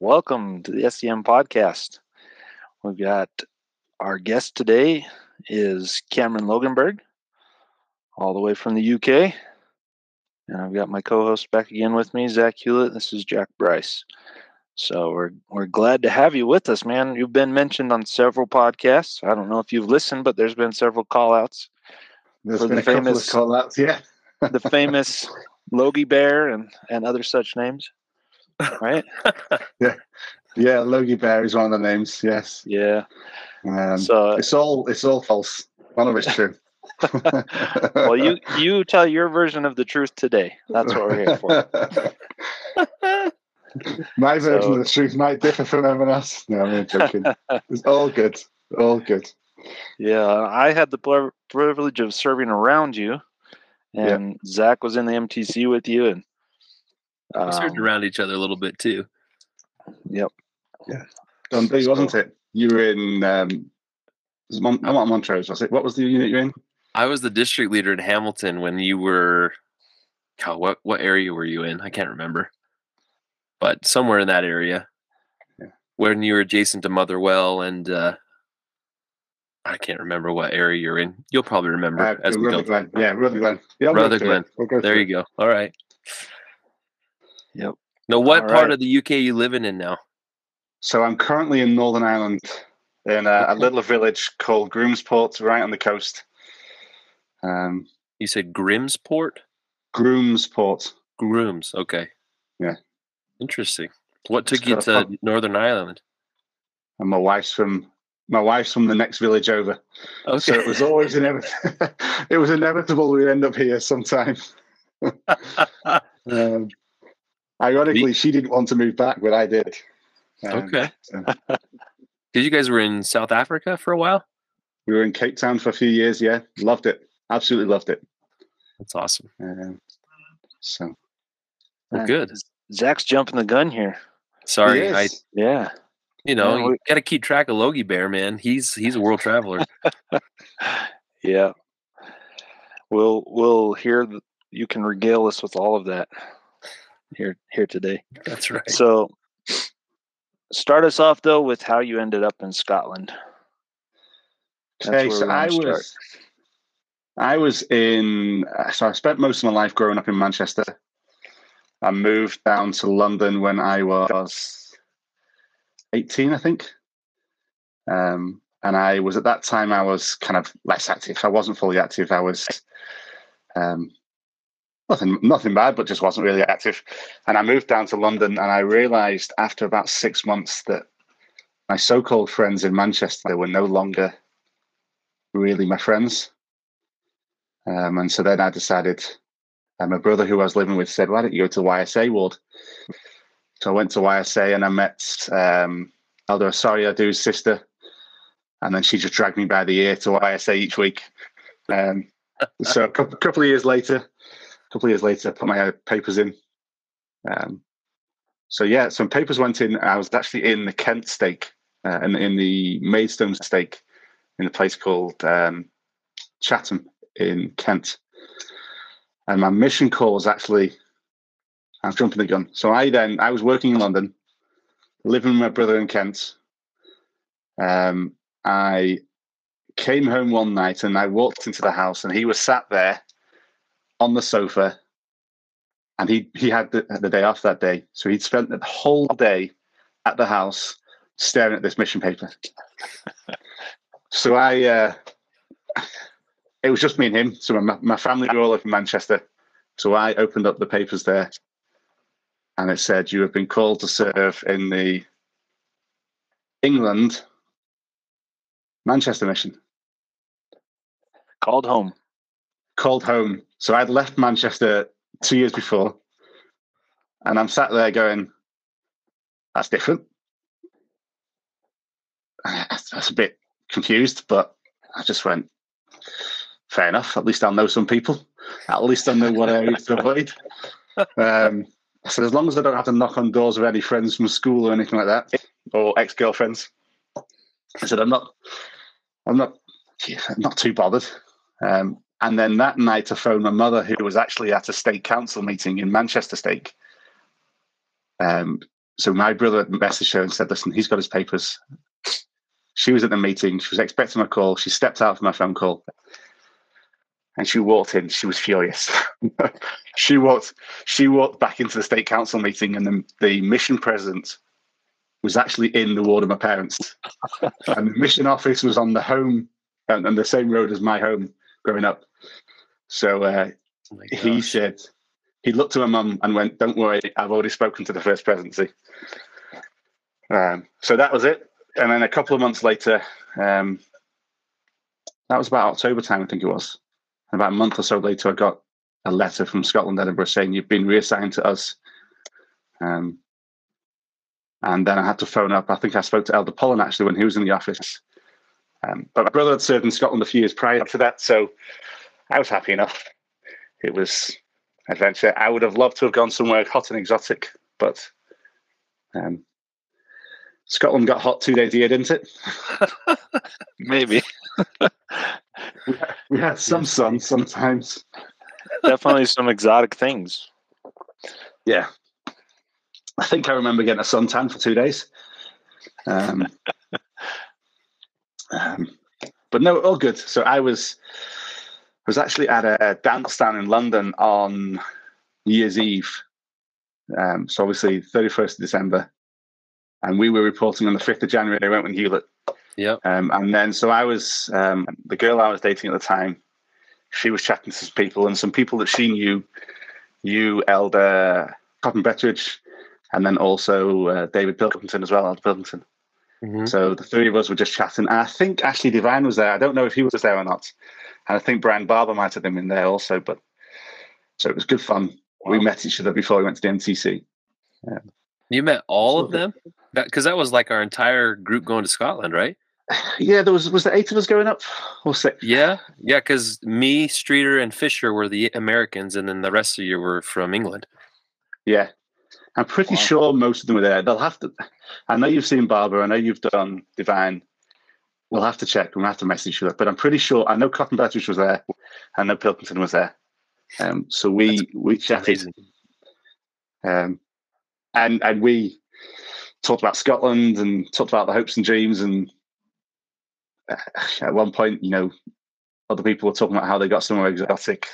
Welcome to the SEM podcast. We've got our guest today is Cameron Loggenberg, all the way from the UK. And I've got my co-host back again with me, Zach Hewlett. This is Jack Bryce. So we're we're glad to have you with us, man. You've been mentioned on several podcasts. I don't know if you've listened, but there's been several call outs. There's been the a famous, couple of call outs, yeah. the famous Logie Bear and, and other such names. Right? yeah. Yeah, Logie Bear is one of the names, yes. Yeah. Um, so it's all it's all false. None of it's true. well, you you tell your version of the truth today. That's what we're here for. My version so, of the truth might differ from everyone else. No, I'm joking. it's all good. All good. Yeah, I had the privilege of serving around you, and yeah. Zach was in the MTC with you, and um, we served around each other a little bit too. Yep. Yeah. Dundee, so, wasn't it? You were in um, Mon- not Montrose, was it? What was the unit you're in? I was the district leader in Hamilton when you were. God, what what area were you in? I can't remember but somewhere in that area yeah. when you were adjacent to Motherwell and uh, I can't remember what area you're in. You'll probably remember uh, as we go. Yeah, Rutherglen. Yeah, Rutherglen. We'll go there you go. All right. Yep. Now, what All part right. of the UK are you living in now? So I'm currently in Northern Ireland, in a, a little village called Groomsport, right on the coast. Um, you said Grimsport. Groomsport. Grooms. Okay. Yeah. Interesting. What took you to Northern Ireland? And my wife's from my wife's from the next village over. Okay. So it was always inevitable. it was inevitable we'd end up here sometime. um, ironically, she didn't want to move back, but I did. Um, okay. Because so. you guys were in South Africa for a while. We were in Cape Town for a few years. Yeah, loved it. Absolutely loved it. That's awesome. Um, so, well, good. Zach's jumping the gun here. Sorry, I yeah. You know, yeah, you got to keep track of Logie Bear, man. He's he's a world traveler. yeah. We'll we'll hear. The, you can regale us with all of that here here today. That's right. So, start us off though with how you ended up in Scotland. okay, so I was I was in. So I spent most of my life growing up in Manchester. I moved down to London when I was 18, I think. Um, and I was at that time, I was kind of less active. I wasn't fully active. I was um, nothing, nothing bad, but just wasn't really active. And I moved down to London, and I realised after about six months that my so-called friends in Manchester they were no longer really my friends. Um, and so then I decided and my brother, who I was living with, said, "Why don't you go to YSA ward?" So I went to YSA and I met um, Elder Asari sister, and then she just dragged me by the ear to YSA each week. Um, so a couple, couple, of years later, couple of years later, I put my papers in. Um, so yeah, some papers went in. I was actually in the Kent stake, uh, in, in the Maidstone stake, in a place called um, Chatham in Kent. And my mission call was actually, I'm jumping the gun. So I then, I was working in London, living with my brother in Kent. Um, I came home one night and I walked into the house and he was sat there on the sofa and he, he had the, the day off that day. So he'd spent the whole day at the house staring at this mission paper. so I, uh, it was just me and him. So my, my family were all up in Manchester. So I opened up the papers there and it said, You have been called to serve in the England Manchester mission. Called home. Called home. So I'd left Manchester two years before. And I'm sat there going, That's different. That's a bit confused, but I just went, fair enough. At least I'll know some people. At least I know what areas to avoid. Um, so as long as I don't have to knock on doors of any friends from school or anything like that, or ex girlfriends, I said I'm not, I'm not, I'm not too bothered. Um, and then that night, I phoned my mother, who was actually at a stake council meeting in Manchester Stake. Um, so my brother messaged her and said, "Listen, he's got his papers." She was at the meeting. She was expecting my call. She stepped out for my phone call, and she walked in. She was furious. she walked. She walked back into the stake council meeting, and the, the mission president was actually in the ward of my parents, and the mission office was on the home and, and the same road as my home growing up. So uh, oh he said he looked to my mum and went, "Don't worry, I've already spoken to the first presidency." Um, so that was it. And then a couple of months later, um, that was about October time, I think it was. About a month or so later, I got a letter from Scotland Edinburgh saying you've been reassigned to us. Um, and then I had to phone up. I think I spoke to Elder Pollen actually when he was in the office. Um, but my brother had served in Scotland a few years prior to that, so I was happy enough. It was adventure. I would have loved to have gone somewhere hot and exotic, but um, Scotland got hot two days a year, didn't it? Maybe. we, had, some sun sometimes. Definitely some exotic things. Yeah. I think I remember getting a suntan for two days. Um, um, but no, all good. So I was I was actually at a dance down in London on New Year's Eve. Um, so obviously 31st of December. And we were reporting on the 5th of January. I went with Hewlett. Yeah. Um, and then, so I was, um, the girl I was dating at the time, she was chatting to some people and some people that she knew, you, Elder Cotton Betteridge, and then also uh, David Pilkington as well, Elder Pilkington. Mm-hmm. So the three of us were just chatting. And I think Ashley Devine was there. I don't know if he was there or not. And I think Brian Barber might have been in there also. But so it was good fun. Wow. We met each other before we went to the MTC. Yeah. You met all of them? Because that, that, was like our entire group going to Scotland, right? Yeah, there was was there eight of us going up or six? Yeah, yeah. Because me, Streeter, and Fisher were the Americans, and then the rest of you were from England. Yeah, I'm pretty wow. sure most of them were there. They'll have to. I know you've seen Barber. I know you've done Devine. We'll have to check. We'll have to message you. But I'm pretty sure. I know Cotton Betteridge was there. I know Pilkington was there. Um, so we That's we chatted. Um, and and we talked about Scotland and talked about the hopes and dreams. And uh, at one point, you know, other people were talking about how they got somewhere exotic.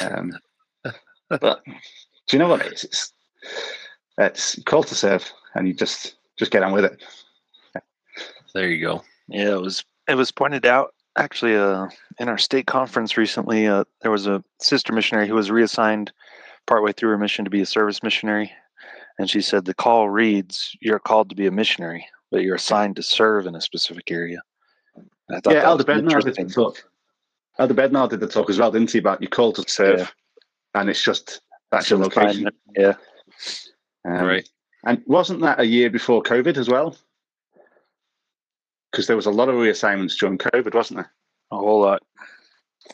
Um, but do you know what it is? It's, it's called to serve, and you just just get on with it. There you go. Yeah, it was it was pointed out actually uh, in our stake conference recently. Uh, there was a sister missionary who was reassigned partway through her mission to be a service missionary, and she said the call reads, "You're called to be a missionary, but you're assigned to serve in a specific area." I thought yeah, Elder Bednar did the talk. Elder Bednar did the talk as well, didn't he? About you called to serve, yeah. and it's just that's your location. Yeah. Um, right. And wasn't that a year before COVID as well? Because there was a lot of reassignments during COVID, wasn't there? A whole lot.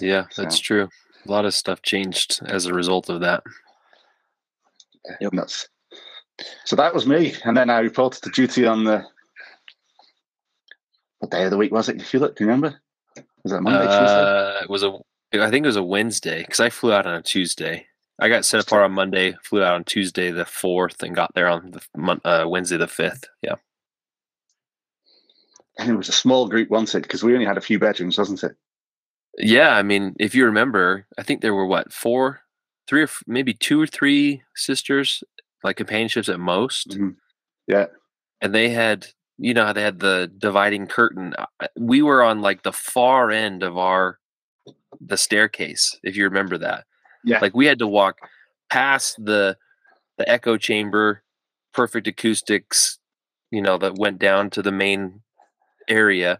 Yeah, that's so. true. A lot of stuff changed as a result of that. Yep. That's, so that was me. And then I reported to duty on the what day of the week was it? If you look, do you remember? Was that Monday, uh, Tuesday? It was a I think it was a Wednesday because I flew out on a Tuesday. I got set apart on Monday, flew out on Tuesday the fourth, and got there on the uh, Wednesday the fifth. Yeah. And it was a small group, wasn't it? Because we only had a few bedrooms, wasn't it? Yeah, I mean, if you remember, I think there were what four, three or f- maybe two or three sisters, like companionships at most. Mm-hmm. Yeah, and they had, you know, how they had the dividing curtain. We were on like the far end of our the staircase, if you remember that. Yeah. Like we had to walk past the the echo chamber, perfect acoustics, you know, that went down to the main area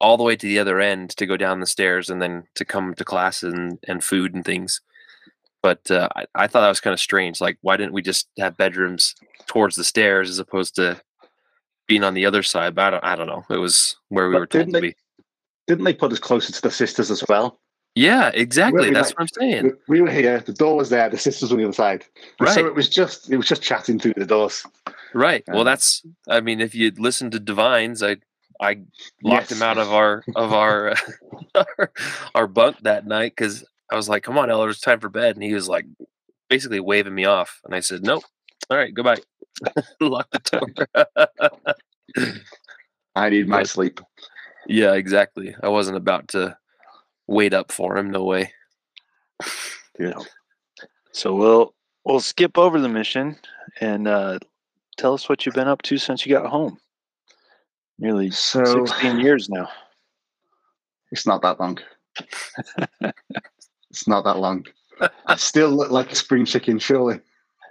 all the way to the other end to go down the stairs and then to come to class and, and food and things. But uh, I, I thought that was kind of strange. Like, why didn't we just have bedrooms towards the stairs as opposed to being on the other side? But I don't, I don't know. It was where we but were told to they, be. Didn't they put us closer to the sisters as well? Yeah, exactly. That's like, what I'm saying. We were here. The door was there. The sisters were on the other side. Right. So it was just it was just chatting through the doors. Right. Um, well, that's. I mean, if you listen to Devines, I I locked yes. him out of our of our our, our bunk that night because I was like, "Come on, Eller, it's time for bed," and he was like, basically waving me off, and I said, "Nope, All right, goodbye. Lock the door. I need my sleep. Yeah, exactly. I wasn't about to wait up for him. No way. Yeah. So we'll we'll skip over the mission and uh, tell us what you've been up to since you got home. Nearly so, 16 years now. It's not that long. it's not that long. I still look like a spring chicken, surely.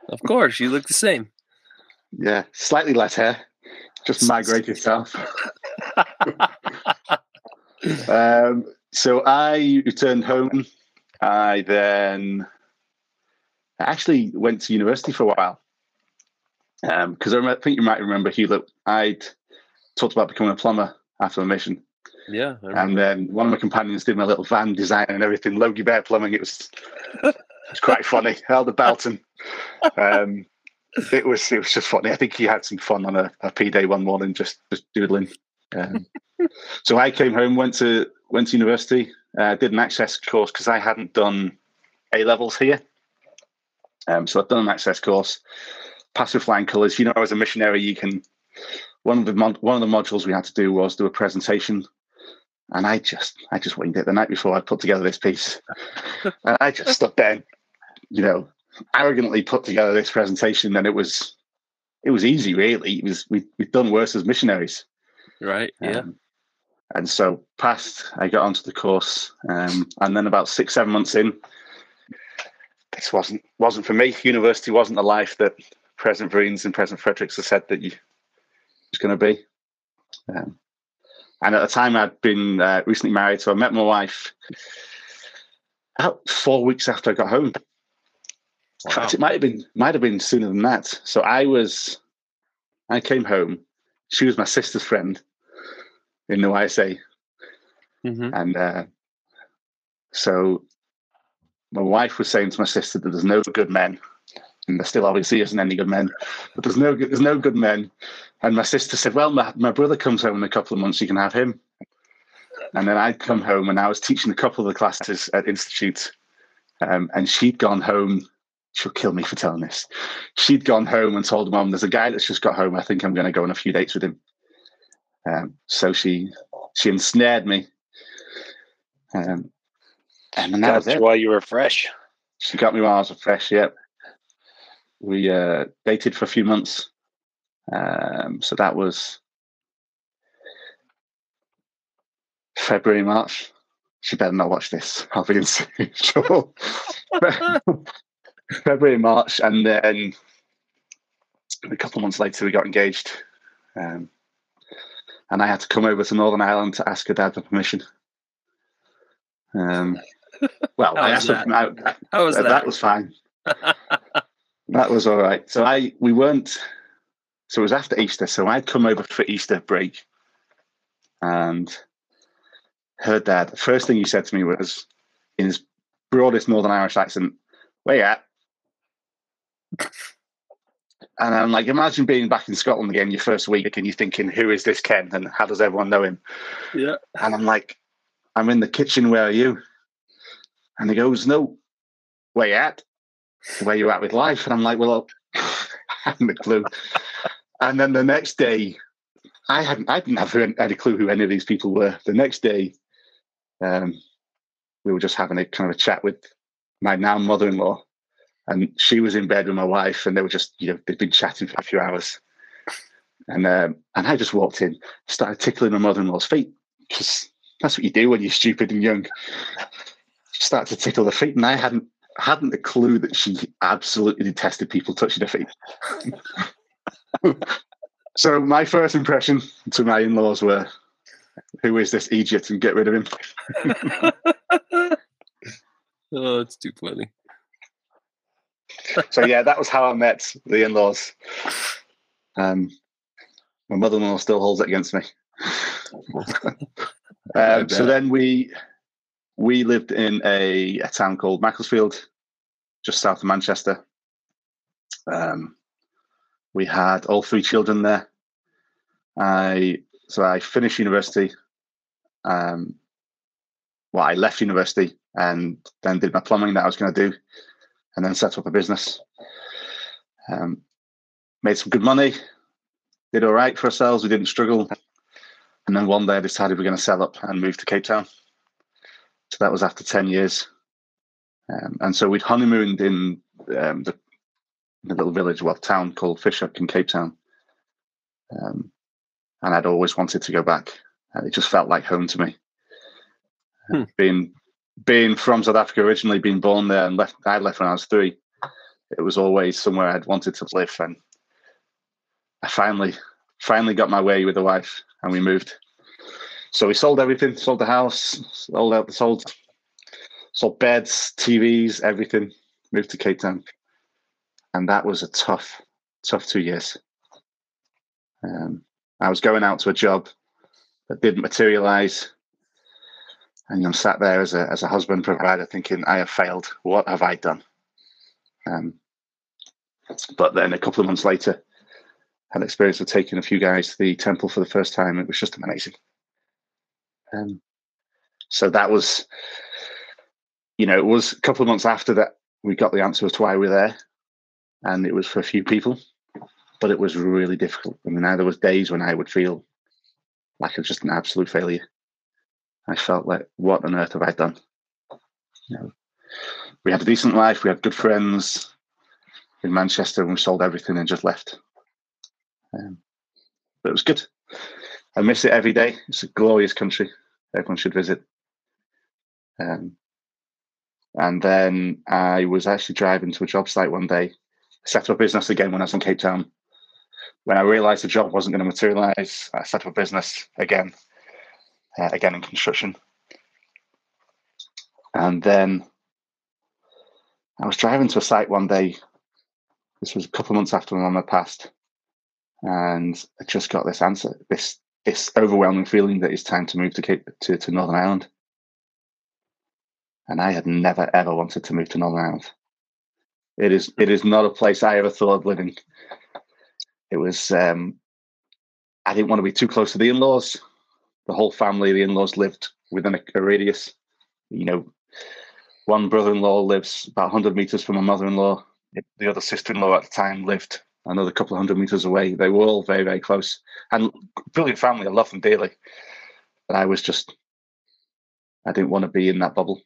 Of course, you look the same. Yeah, slightly less hair. Just migrated south. um, so I returned home. I then actually went to university for a while because um, I think you might remember Hewlett. I'd talked about becoming a plumber after the mission. Yeah, and then one of my companions did my little van design and everything. Logie Bear Plumbing. It was it was quite funny. Held a belt and um, it was it was just funny. I think he had some fun on a, a P day one morning, just just doodling. Um, so I came home, went to went to university, uh, did an access course because I hadn't done A levels here. Um, so I've done an access course, passed with flying colours. You know, as a missionary, you can. One of the mod, one of the modules we had to do was do a presentation, and I just I just winged it the night before I put together this piece, and I just stood there, you know, arrogantly put together this presentation, and it was it was easy, really. It was we we've done worse as missionaries, right? Yeah. Um, and so passed. I got onto the course, um, and then about six seven months in, this wasn't wasn't for me. University wasn't the life that President Vereen's and President Fredericks had said that you was going to be. Um, and at the time, I'd been uh, recently married, so I met my wife about four weeks after I got home. Wow. In fact, it might have been might have been sooner than that. So I was, I came home. She was my sister's friend in the YSA, mm-hmm. and uh, so my wife was saying to my sister that there's no good men, and there still obviously isn't any good men, but there's no there's no good men. And my sister said, "Well, my, my brother comes home in a couple of months. You can have him." And then I'd come home, and I was teaching a couple of the classes at Institute, um, and she'd gone home. She'll kill me for telling this. She'd gone home and told mom, "There's a guy that's just got home. I think I'm going to go on a few dates with him." Um, so she she ensnared me. Um, and that That's why you were fresh. She got me while I was fresh. Yep. We uh, dated for a few months. Um, so that was February, March. She better not watch this. I'll be in trouble. February, March, and then a couple of months later, we got engaged. Um, and I had to come over to Northern Ireland to ask her dad for permission. Um, well, I asked that? Him, How was that? That was fine. that was all right. So I we weren't. So it was after Easter. So I'd come over for Easter break, and her dad. The first thing he said to me was, in his broadest Northern Irish accent, "Where you at?" And I'm like, imagine being back in Scotland again your first week and you're thinking, who is this Ken and how does everyone know him? Yeah. And I'm like, I'm in the kitchen, where are you? And he goes, No, where you at? Where you at with life? And I'm like, Well, I haven't a clue. and then the next day, I hadn't I didn't have any clue who any of these people were. The next day, um, we were just having a kind of a chat with my now mother-in-law, and she was in bed with my wife, and they were just you know they'd been chatting for a few hours, and um, and I just walked in, started tickling my mother-in-law's feet because that's what you do when you're stupid and young started to tickle her feet, and I hadn't hadn't a clue that she absolutely detested people touching her feet. so my first impression to my in-laws were, "Who is this idiot?" and get rid of him. oh, it's too funny. So yeah, that was how I met the in-laws. Um, my mother-in-law still holds it against me. um, so then we we lived in a, a town called Macclesfield, just south of Manchester. Um, we had all three children there. I so I finished university. Um, well, I left university and then did my plumbing that I was going to do, and then set up a business. Um, made some good money, did all right for ourselves. We didn't struggle. And then one day I decided we're going to sell up and move to Cape Town. So that was after 10 years. Um, and so we'd honeymooned in um, the, the, little village, well, town called Fish-Hoek in Cape Town. Um, and I'd always wanted to go back. And it just felt like home to me. Hmm. Being being from South Africa originally, being born there and left, I left when I was three. It was always somewhere I'd wanted to live, and I finally finally got my way with the wife, and we moved. So we sold everything, sold the house, sold out, sold sold beds, TVs, everything. Moved to Cape Town, and that was a tough, tough two years. Um, I was going out to a job that didn't materialize. And I'm sat there as a, as a husband provider thinking, I have failed. What have I done? Um, but then a couple of months later, had experience of taking a few guys to the temple for the first time. It was just amazing. Um, so that was, you know, it was a couple of months after that we got the answer as to why we we're there, and it was for a few people, but it was really difficult. I mean, there was days when I would feel like I was just an absolute failure. I felt like, what on earth have I done? You know, we had a decent life, we had good friends in Manchester, and we sold everything and just left. Um, but it was good. I miss it every day. It's a glorious country. Everyone should visit. Um, and then I was actually driving to a job site one day, set up a business again when I was in Cape Town. When I realised the job wasn't going to materialise, I set up a business again, uh, again in construction. And then I was driving to a site one day. This was a couple of months after my mum had passed, and I just got this answer, this this overwhelming feeling that it's time to move to Cape to, to Northern Ireland. And I had never ever wanted to move to Northern Ireland. It is it is not a place I ever thought of living. It was um, I didn't want to be too close to the in-laws. The whole family, the in-laws lived within a, a radius. You know, one brother-in-law lives about 100 meters from my mother-in-law. The other sister-in-law at the time lived another couple of hundred meters away. They were all very, very close and brilliant family. I love them dearly. But I was just, I didn't want to be in that bubble.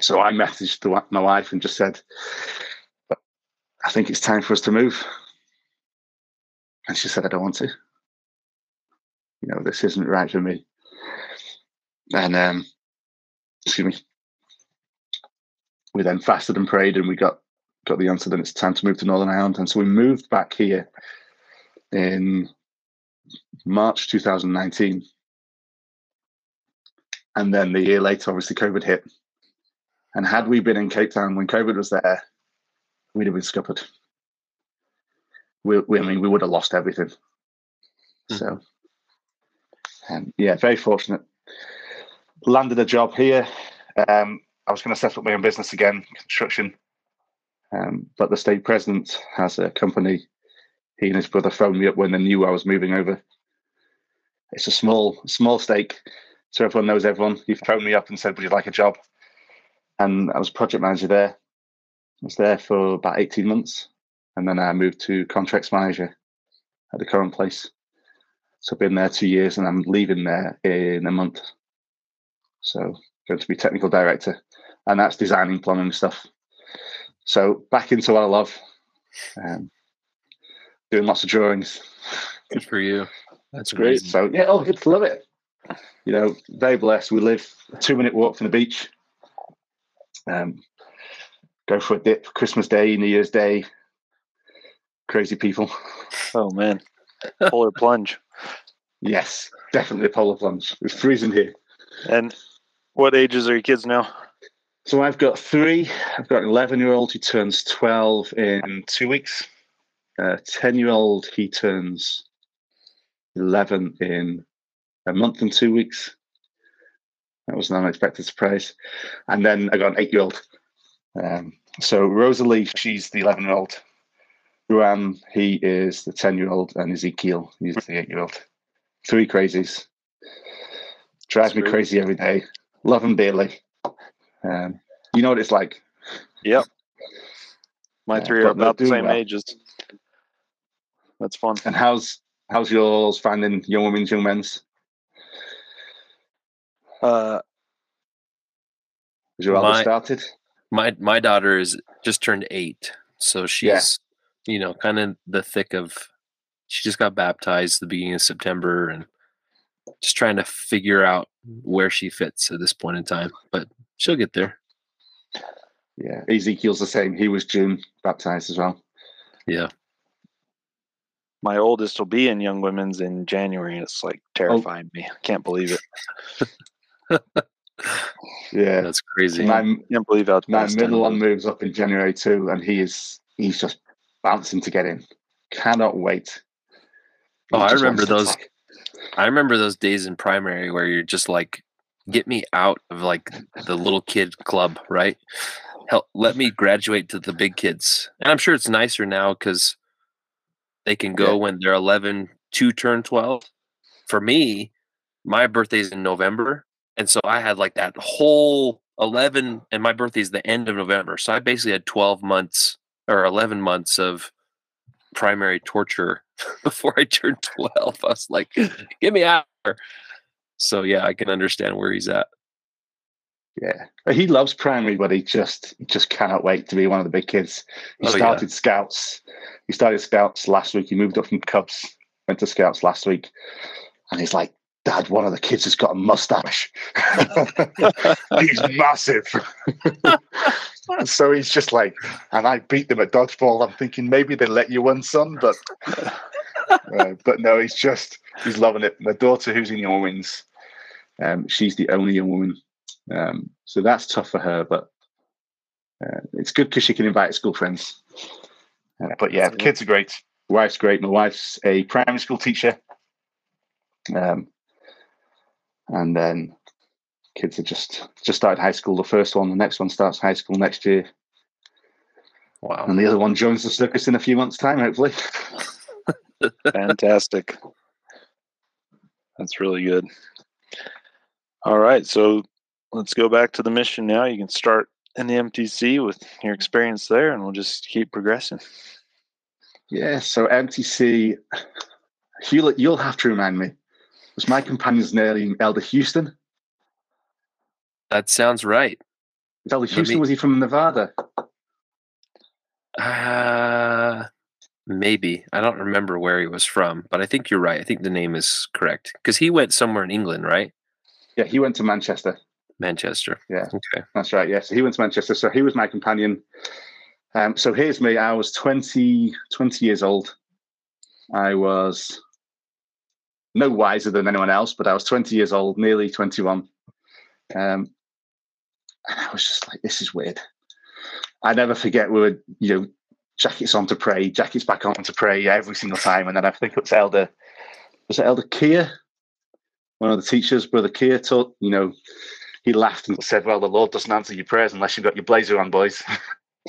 So I messaged my wife and just said, I think it's time for us to move. And she said, I don't want to. You know, this isn't right for me. And, um, excuse me, we then fasted and prayed and we got got the answer that it's time to move to Northern Ireland. And so we moved back here in March 2019. And then the year later, obviously, COVID hit. And had we been in Cape Town when COVID was there, we'd have been scuppered. We, we I mean, we would have lost everything. Mm. So, um, yeah, very fortunate. Landed a job here. Um, I was going to set up my own business again, construction. Um, but the stake president has a company. He and his brother phoned me up when they knew I was moving over. It's a small, small stake, so everyone knows everyone. He phoned me up and said, "Would you like a job?" And I was project manager there. I was there for about eighteen months, and then I moved to contracts manager at the current place. So I've been there two years, and I'm leaving there in a month. So going to be technical director, and that's designing plumbing stuff. So back into what I love, um, doing lots of drawings. Good for you. That's great. So yeah, oh, good to love it. You know, very blessed. We live a two-minute walk from the beach. Um, go for a dip Christmas Day, New Year's Day. Crazy people. Oh man, polar plunge. Yes, definitely a polar plunge. It's freezing here. And what ages are your kids now? So I've got three. I've got an 11 year old who turns 12 in two weeks. A 10 year old, he turns 11 in a month and two weeks. That was an unexpected surprise. And then I got an eight year old. Um, so Rosalie, she's the 11 year old. Ruan, he is the 10 year old. And Ezekiel, he's the eight year old. Three crazies. Drives me crazy every day. Love them dearly. Um, you know what it's like. Yep. My three are about the same well. ages. That's fun. And how's how's yours finding young women's, young men's? Uh, Has your eldest started? My my daughter is just turned eight, so she's yeah. you know kind of the thick of. She just got baptized the beginning of September, and just trying to figure out where she fits at this point in time. But she'll get there. Yeah, Ezekiel's the same. He was June baptized as well. Yeah. My oldest will be in Young Women's in January, and it's like oh. terrifying oh. me. I can't believe it. yeah, that's crazy. My, I can't believe how my middle one moves up in January too, and he is he's just bouncing to get in. Cannot wait. Oh, I remember those. I remember those days in primary where you're just like, get me out of like the little kid club, right? Help, let me graduate to the big kids. And I'm sure it's nicer now because they can go yeah. when they're 11 to turn 12. For me, my birthday's in November. And so I had like that whole 11, and my birthday's the end of November. So I basically had 12 months or 11 months of primary torture before I turned 12. I was like, get me out. So yeah, I can understand where he's at. Yeah, he loves primary, but he just he just cannot wait to be one of the big kids. He oh, started yeah. scouts. He started scouts last week. He moved up from Cubs, went to scouts last week, and he's like, "Dad, one of the kids has got a mustache. he's massive." so he's just like, and I beat them at dodgeball. I'm thinking maybe they let you win, son, but uh, but no, he's just he's loving it. My daughter, who's in young wins, um, she's the only young woman, um, so that's tough for her. But uh, it's good because she can invite school friends. Uh, but yeah, kids are great. Wife's great. My wife's a primary school teacher, um, and then kids are just just started high school. The first one, the next one starts high school next year. Wow! And the other one joins the circus in a few months' time, hopefully. Fantastic. That's really good. All right, so let's go back to the mission now. You can start in the MTC with your experience there, and we'll just keep progressing. Yeah, so MTC, Hewlett, you'll have to remind me. Was my companion's name Elder Houston? That sounds right. Was Elder Houston, me... was he from Nevada? Uh, maybe. I don't remember where he was from, but I think you're right. I think the name is correct because he went somewhere in England, right? Yeah, he went to Manchester. Manchester. Yeah. Okay. That's right. Yeah. So he went to Manchester. So he was my companion. Um, so here's me. I was 20, 20 years old. I was no wiser than anyone else, but I was 20 years old, nearly 21. Um, I was just like, this is weird. I never forget we were, you know, jackets on to pray, jackets back on to pray every single time. And then I think it was Elder, was it Elder Keir? One of the teachers, Brother Keir, taught, you know, he laughed and said, Well, the Lord doesn't answer your prayers unless you've got your blazer on, boys.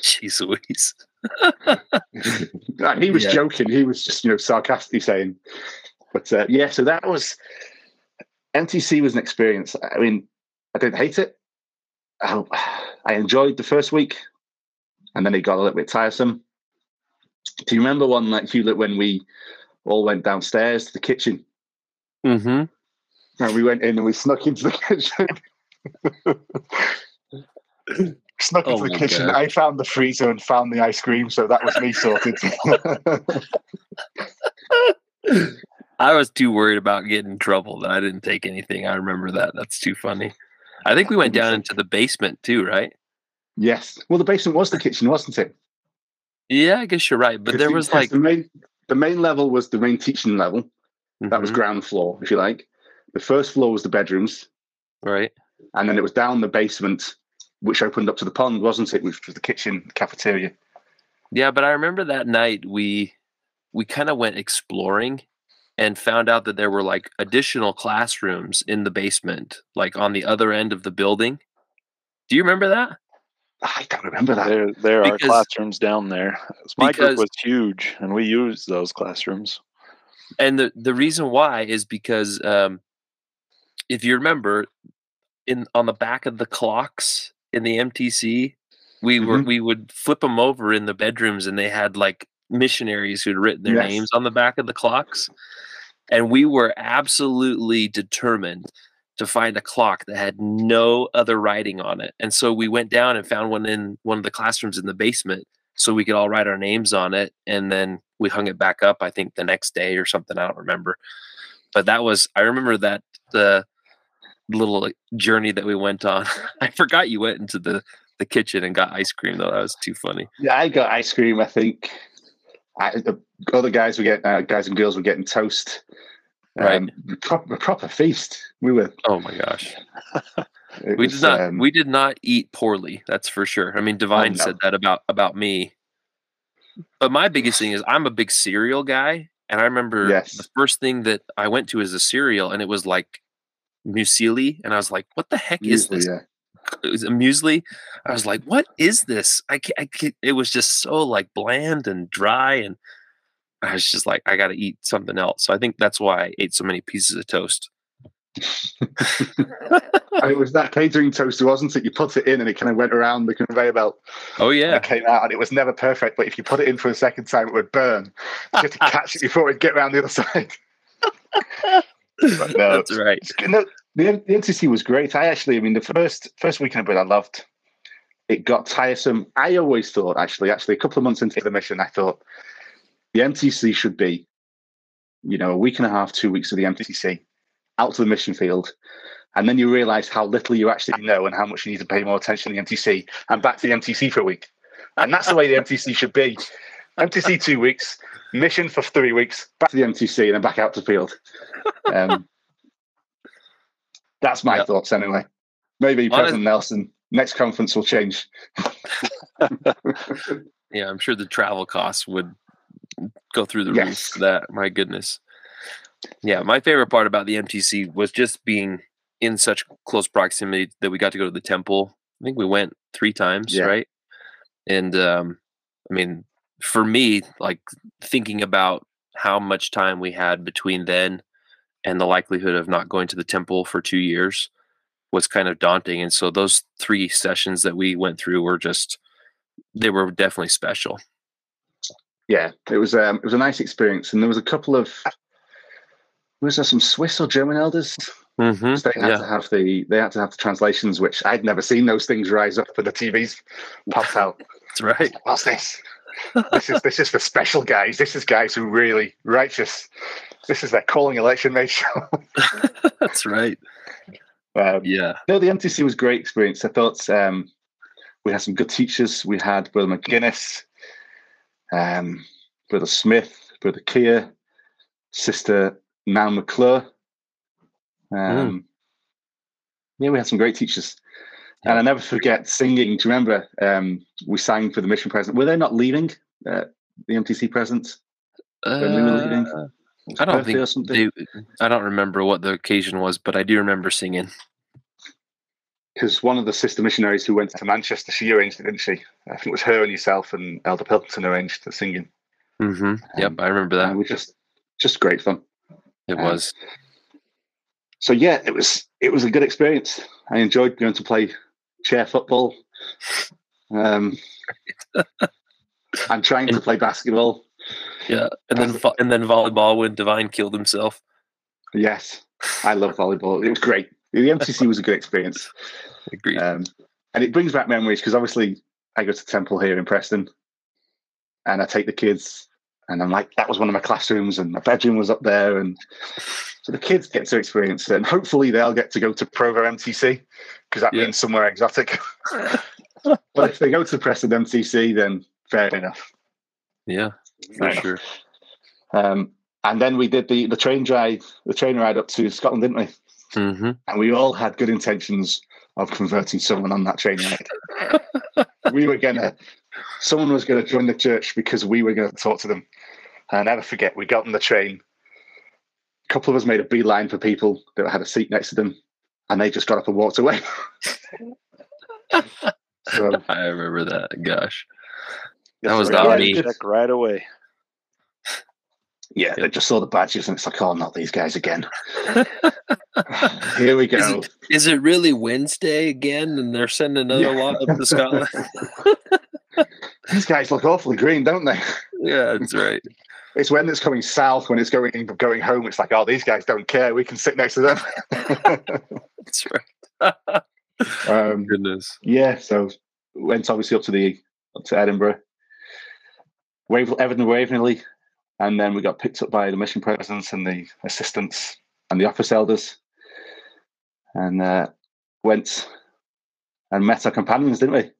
Jeez Louise. he was yeah. joking. He was just, you know, sarcastically saying, but uh, yeah, so that was MTC was an experience. I mean, I didn't hate it. I, I enjoyed the first week, and then it got a little bit tiresome. Do you remember one like Hewlett when we all went downstairs to the kitchen? Mm-hmm. And we went in and we snuck into the kitchen. Snuck oh into the kitchen. God. I found the freezer and found the ice cream, so that was me sorted. I was too worried about getting in trouble that I didn't take anything. I remember that. That's too funny. I think we went down into the basement too, right? Yes. Well, the basement was the kitchen, wasn't it? Yeah, I guess you're right. But there was like the main the main level was the main teaching level. Mm-hmm. That was mm-hmm. ground floor, if you like. The first floor was the bedrooms. Right. And then it was down the basement, which opened up to the pond, wasn't it? Which was the kitchen cafeteria. Yeah, but I remember that night we we kind of went exploring and found out that there were like additional classrooms in the basement, like on the other end of the building. Do you remember that? I don't remember that. There, there because, are classrooms down there. My because, group was huge, and we used those classrooms. And the the reason why is because um, if you remember, in on the back of the clocks in the MTC, we mm-hmm. were we would flip them over in the bedrooms, and they had like missionaries who'd written their yes. names on the back of the clocks. And we were absolutely determined to find a clock that had no other writing on it. And so we went down and found one in one of the classrooms in the basement so we could all write our names on it. And then we hung it back up, I think the next day or something. I don't remember. But that was, I remember that the little journey that we went on. I forgot you went into the, the kitchen and got ice cream though. That was too funny. Yeah, I got ice cream. I think I, the other guys were getting, uh, guys and girls were getting toast. Right. Um, proper, proper feast. We were. Oh my gosh. we was, did not. Um, we did not eat poorly. That's for sure. I mean, Devine oh, no. said that about about me. But my biggest thing is I'm a big cereal guy, and I remember yes. the first thing that I went to is a cereal, and it was like muesli, and I was like, "What the heck muesli, is this?" Yeah. It was a muesli. I was like, "What is this?" I, can't, I can't, it was just so like bland and dry, and I was just like, I got to eat something else. So I think that's why I ate so many pieces of toast. it was that catering toaster, wasn't it? You put it in and it kind of went around the conveyor belt. Oh yeah, it came out and it was never perfect. But if you put it in for a second time, it would burn. You had to catch it before it would get around the other side. But no, that's right. No, the, the MTC was great. I actually, I mean, the first first weekend of it, I loved. It got tiresome. I always thought, actually, actually, a couple of months into the mission, I thought the MTC should be, you know, a week and a half, two weeks of the MTC, out to the mission field. And then you realize how little you actually know and how much you need to pay more attention to the MTC and back to the MTC for a week. And that's the way the MTC should be. MTC two weeks, mission for three weeks, back to the MTC and then back out to field. Um, that's my yep. thoughts anyway. Maybe President Nelson, next conference will change. yeah, I'm sure the travel costs would go through the yes. roof for that. My goodness. Yeah, my favorite part about the MTC was just being in such close proximity that we got to go to the temple. I think we went three times, yeah. right? And um, I mean, for me, like thinking about how much time we had between then and the likelihood of not going to the temple for two years was kind of daunting. And so those three sessions that we went through were just, they were definitely special yeah, it was um, it was a nice experience, and there was a couple of was there some Swiss or German elders? Mm-hmm. They had yeah. to have the they had to have the translations, which I'd never seen those things rise up, for the TVs popped out. That's right. What's this? This is this is for special guys. This is guys who really righteous. This is their calling election made show. That's right. Um, yeah. No, the MTC was a great experience. I thought um, we had some good teachers. We had Brother McGuinness, um, Brother Smith, Brother Keir, Sister Nan McClure. Um, mm. Yeah, we had some great teachers. Yeah. And I never forget singing. Do you remember um, we sang for the mission president? Were they not leaving uh, the MTC presents? Uh, I don't think they, I don't remember what the occasion was, but I do remember singing because one of the sister missionaries who went to Manchester, she arranged it, didn't she? I think it was her and yourself and Elder Pilkington arranged the singing. Mm-hmm. Um, yep, I remember that. We just, just great fun. It um, was. So yeah, it was. It was a good experience. I enjoyed going to play chair football. Um, I'm trying to play basketball. Yeah, and then and then volleyball when Devine killed himself. Yes, I love volleyball. It was great the MTC was a good experience. Agreed. Um, and it brings back memories because obviously I go to Temple here in Preston, and I take the kids, and I'm like, that was one of my classrooms, and my bedroom was up there, and so the kids get to experience it, and hopefully they'll get to go to Provo MTC because that yeah. means somewhere exotic. but if they go to Preston MTC, then fair enough. Yeah, for fair sure. Um, and then we did the the train drive, the train ride up to Scotland, didn't we? Mm-hmm. And we all had good intentions of converting someone on that train ride. we were gonna, someone was gonna join the church because we were gonna talk to them. And I never forget, we got on the train. A couple of us made a beeline for people that had a seat next to them, and they just got up and walked away. so, I remember that. Gosh, that was not me. Right away. Yeah, they just saw the badges and it's like, oh, not these guys again. Here we go. Is it, is it, really Wednesday again and they're sending another yeah. lot up to Scotland? these guys look awfully green, don't they? Yeah, that's right. It's when it's coming south, when it's going going home, it's like, oh, these guys don't care. We can sit next to them. that's right. um, Goodness. Yeah, so went obviously up to the up to Edinburgh, Wave, Edinburgh Waverley, and then we got picked up by the mission presidents and the assistants and the office elders, and uh, went and met our companions, didn't we?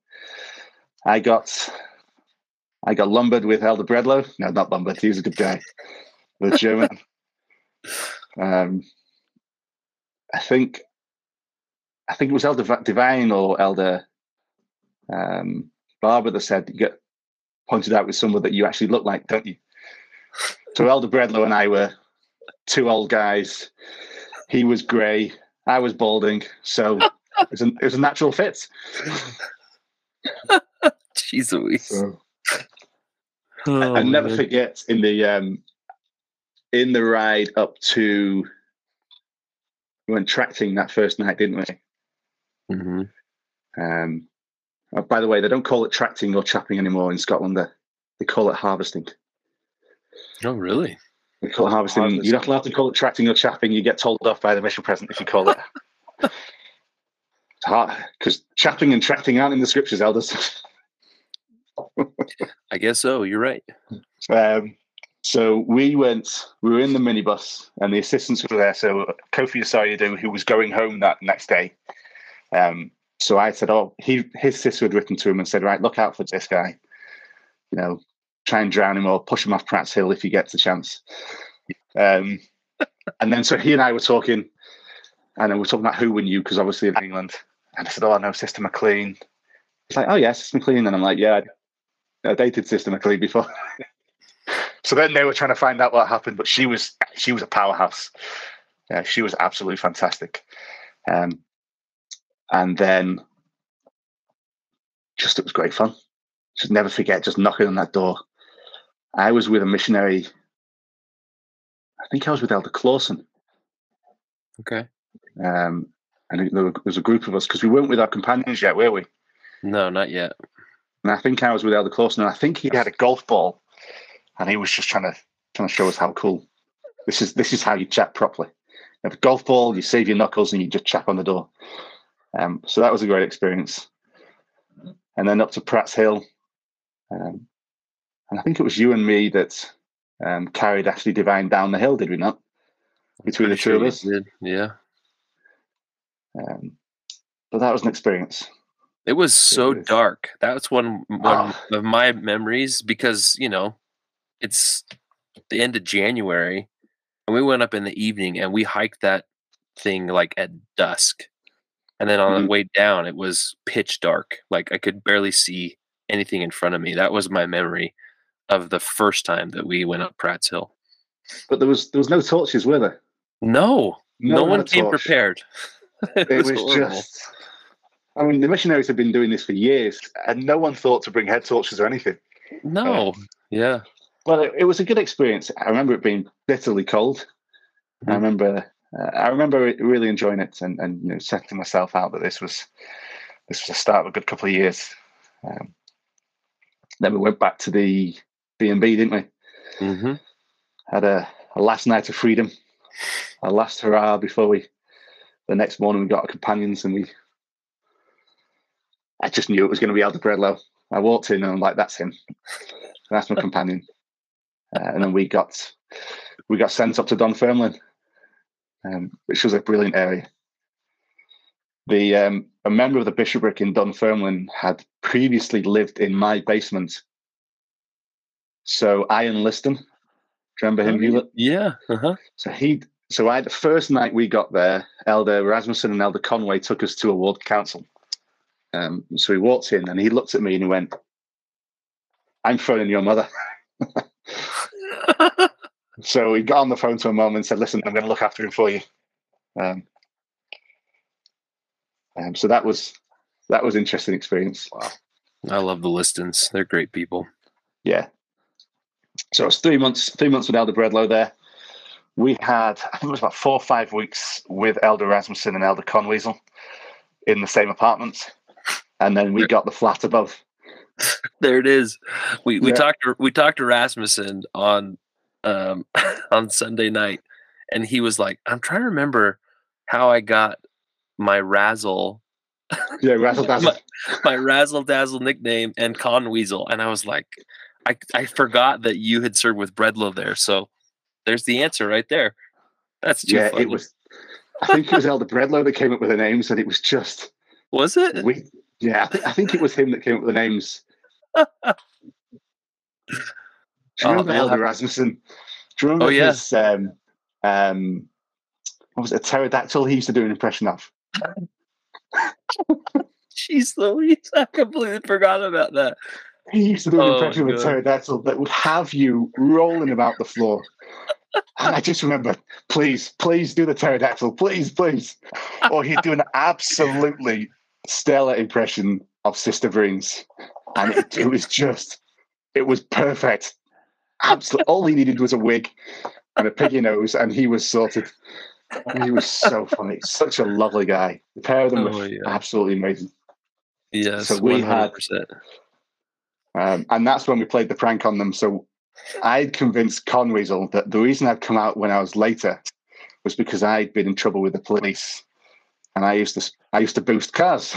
I got I got lumbered with Elder Bredlow. No, not lumbered. He was a good guy. The German. um, I think I think it was Elder Devine or Elder um, Barber that said you get pointed out with someone that you actually look like, don't you? So Elder Bredlow and I were two old guys. He was grey. I was balding. So it was a, it was a natural fit. Jeez Louise. So, oh, I, never forget in the um, in the ride up to we went tracting that first night, didn't we? Mm-hmm. Um, oh, by the way, they don't call it tracting or chapping anymore in Scotland. They, they call it harvesting. Oh, really? They call it harvesting. harvesting. You're not allowed to call it tracting or chapping. You get told off by the mission president if you call it. because chapping and tracting aren't in the scriptures, elders. I guess so. You're right. Um, so we went. We were in the minibus, and the assistants were there. So Kofi Asayadu, who was going home that next day, um, so I said, "Oh, he his sister had written to him and said, right, look out for this guy. You know, try and drown him or push him off Pratt's Hill if he gets a chance." Um, and then so he and I were talking, and then we are talking about who we knew because obviously in England. And I said, "Oh, I know Sister McLean." He's like, "Oh yes, Sister McLean," and I'm like, "Yeah, I dated Sister McLean before." so then they were trying to find out what happened, but she was she was a powerhouse. Yeah, she was absolutely fantastic. Um, and then just it was great fun. Just never forget, just knocking on that door. I was with a missionary. I think I was with Elder Clausen. Okay. Um, and there was a group of us because we weren't with our companions yet, were we? No, not yet. And I think I was with Elder Clausen, and I think he had a golf ball, and he was just trying to trying to show us how cool this is. This is how you chat properly. You have a golf ball, you save your knuckles, and you just chap on the door. Um, so that was a great experience. And then up to Pratt's Hill, um, and I think it was you and me that um, carried Ashley Devine down the hill, did we not? Between the two sure of us, did. yeah. Um, but that was an experience. It was so it was. dark. That's one one oh. of my memories because you know it's the end of January, and we went up in the evening and we hiked that thing like at dusk, and then on mm-hmm. the way down it was pitch dark. Like I could barely see anything in front of me. That was my memory of the first time that we went up Pratt's Hill. But there was there was no torches, were there? No, no, no one came torch. prepared. it, it was, was just. I mean, the missionaries have been doing this for years, and no one thought to bring head torches or anything. No, uh, yeah. Well, it, it, was a good experience. I remember it being bitterly cold. Mm-hmm. I remember, uh, I remember really enjoying it, and and you know, setting myself out that this was this was the start of a good couple of years. Um, then we went back to the B and B, didn't we? Mm-hmm. Had a, a last night of freedom, a last hurrah before we the next morning we got our companions and we I just knew it was going to be Elder Bredlow. I walked in and I'm like, that's him. That's my companion. Uh, and then we got we got sent up to Dunfermline, um, which was a brilliant area. The um, a member of the bishopric in Dunfermline had previously lived in my basement. So Ian Liston, do you remember him? Oh, yeah. Uh-huh. So he so I the first night we got there, Elder Rasmussen and Elder Conway took us to a ward council. Um, so he walked in and he looked at me and he went, "I'm phoning your mother." so he got on the phone to her mum and said, "Listen, I'm going to look after him for you." Um, um, so that was that was interesting experience. Wow, I love the Listons; they're great people. Yeah. So it was three months, three months with Elder Bredlow there we had, I think it was about four or five weeks with Elder Rasmussen and Elder Conweasel in the same apartment. And then we got the flat above. there it is. We we yeah. talked to, we talked to Rasmussen on um on Sunday night, and he was like, "I'm trying to remember how I got my Razzle." Yeah, Razzle Dazzle. my, my Razzle Dazzle nickname and Con Weasel, and I was like, I I forgot that you had served with Bredlow there, so there's the answer right there. That's too yeah. Funny. It was. I think it was Elder Bredlow that came up with the names, and it was just. Was it? We, yeah, I, th- I think it was him that came up with the names. Do you remember oh, Elder Rasmussen? Do you remember oh, yeah. his um, um, what was it, a pterodactyl he used to do an impression of? Jeez Louise, I completely forgot about that. He used to do an oh, impression of a pterodactyl that would have you rolling about the floor. And I just remember, please, please do the pterodactyl, please, please. Or he'd do an absolutely stellar impression of Sister Breens. And it, it was just, it was perfect. Absolutely. All he needed was a wig and a piggy nose, and he was sorted. He was so funny. Such a lovely guy. The pair of them oh, were yeah. absolutely amazing. Yes, so we 100%. had um, and that's when we played the prank on them. So I'd convinced Conweasel that the reason I'd come out when I was later was because I'd been in trouble with the police, and I used to I used to boost cars.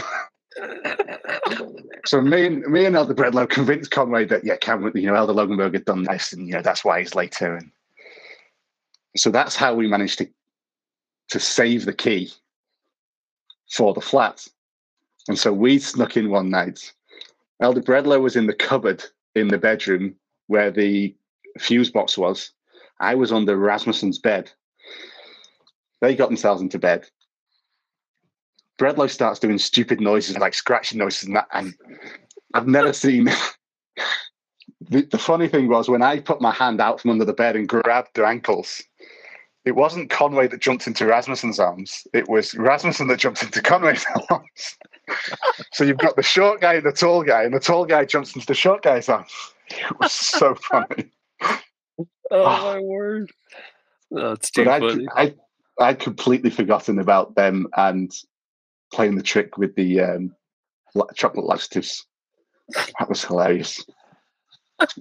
so me and me and Elder Bredlow convinced Conway that yeah, you know, Elder Loggenberg had done this, and you know that's why he's later. And so that's how we managed to to save the key for the flat. And so we snuck in one night Elder Bredlow was in the cupboard in the bedroom where the fuse box was. I was under Rasmussen's bed. They got themselves into bed. Bredlow starts doing stupid noises like scratching noises and that. And I've never seen. the, the funny thing was when I put my hand out from under the bed and grabbed their ankles, it wasn't Conway that jumped into Rasmussen's arms. It was Rasmussen that jumped into Conway's arms so you've got the short guy and the tall guy, and the tall guy jumps into the short guy's arms. It was so funny. oh, oh, my word! That's too but funny. I, I I'd completely forgotten about them and playing the trick with the um, chocolate laxatives. That was hilarious.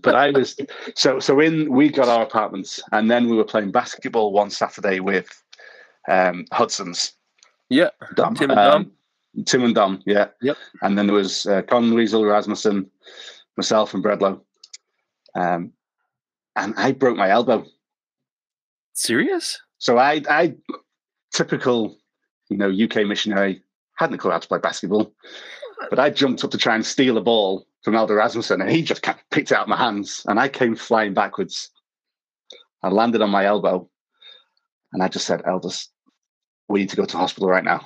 but I was so so in we got our apartments and then we were playing basketball one Saturday with um, Hudson's. Yeah, Dom. Tim and um, Dom. Tim and Dom, yeah. Yep. And then there was uh, Con Weasel, Rasmussen, myself, and Bredlow. Um, and I broke my elbow. Serious? So I, I, typical, you know, UK missionary, hadn't a clue how to play basketball, but I jumped up to try and steal a ball from Elder Rasmussen, and he just kind of picked it out of my hands, and I came flying backwards. I landed on my elbow, and I just said, "Elders, we need to go to hospital right now."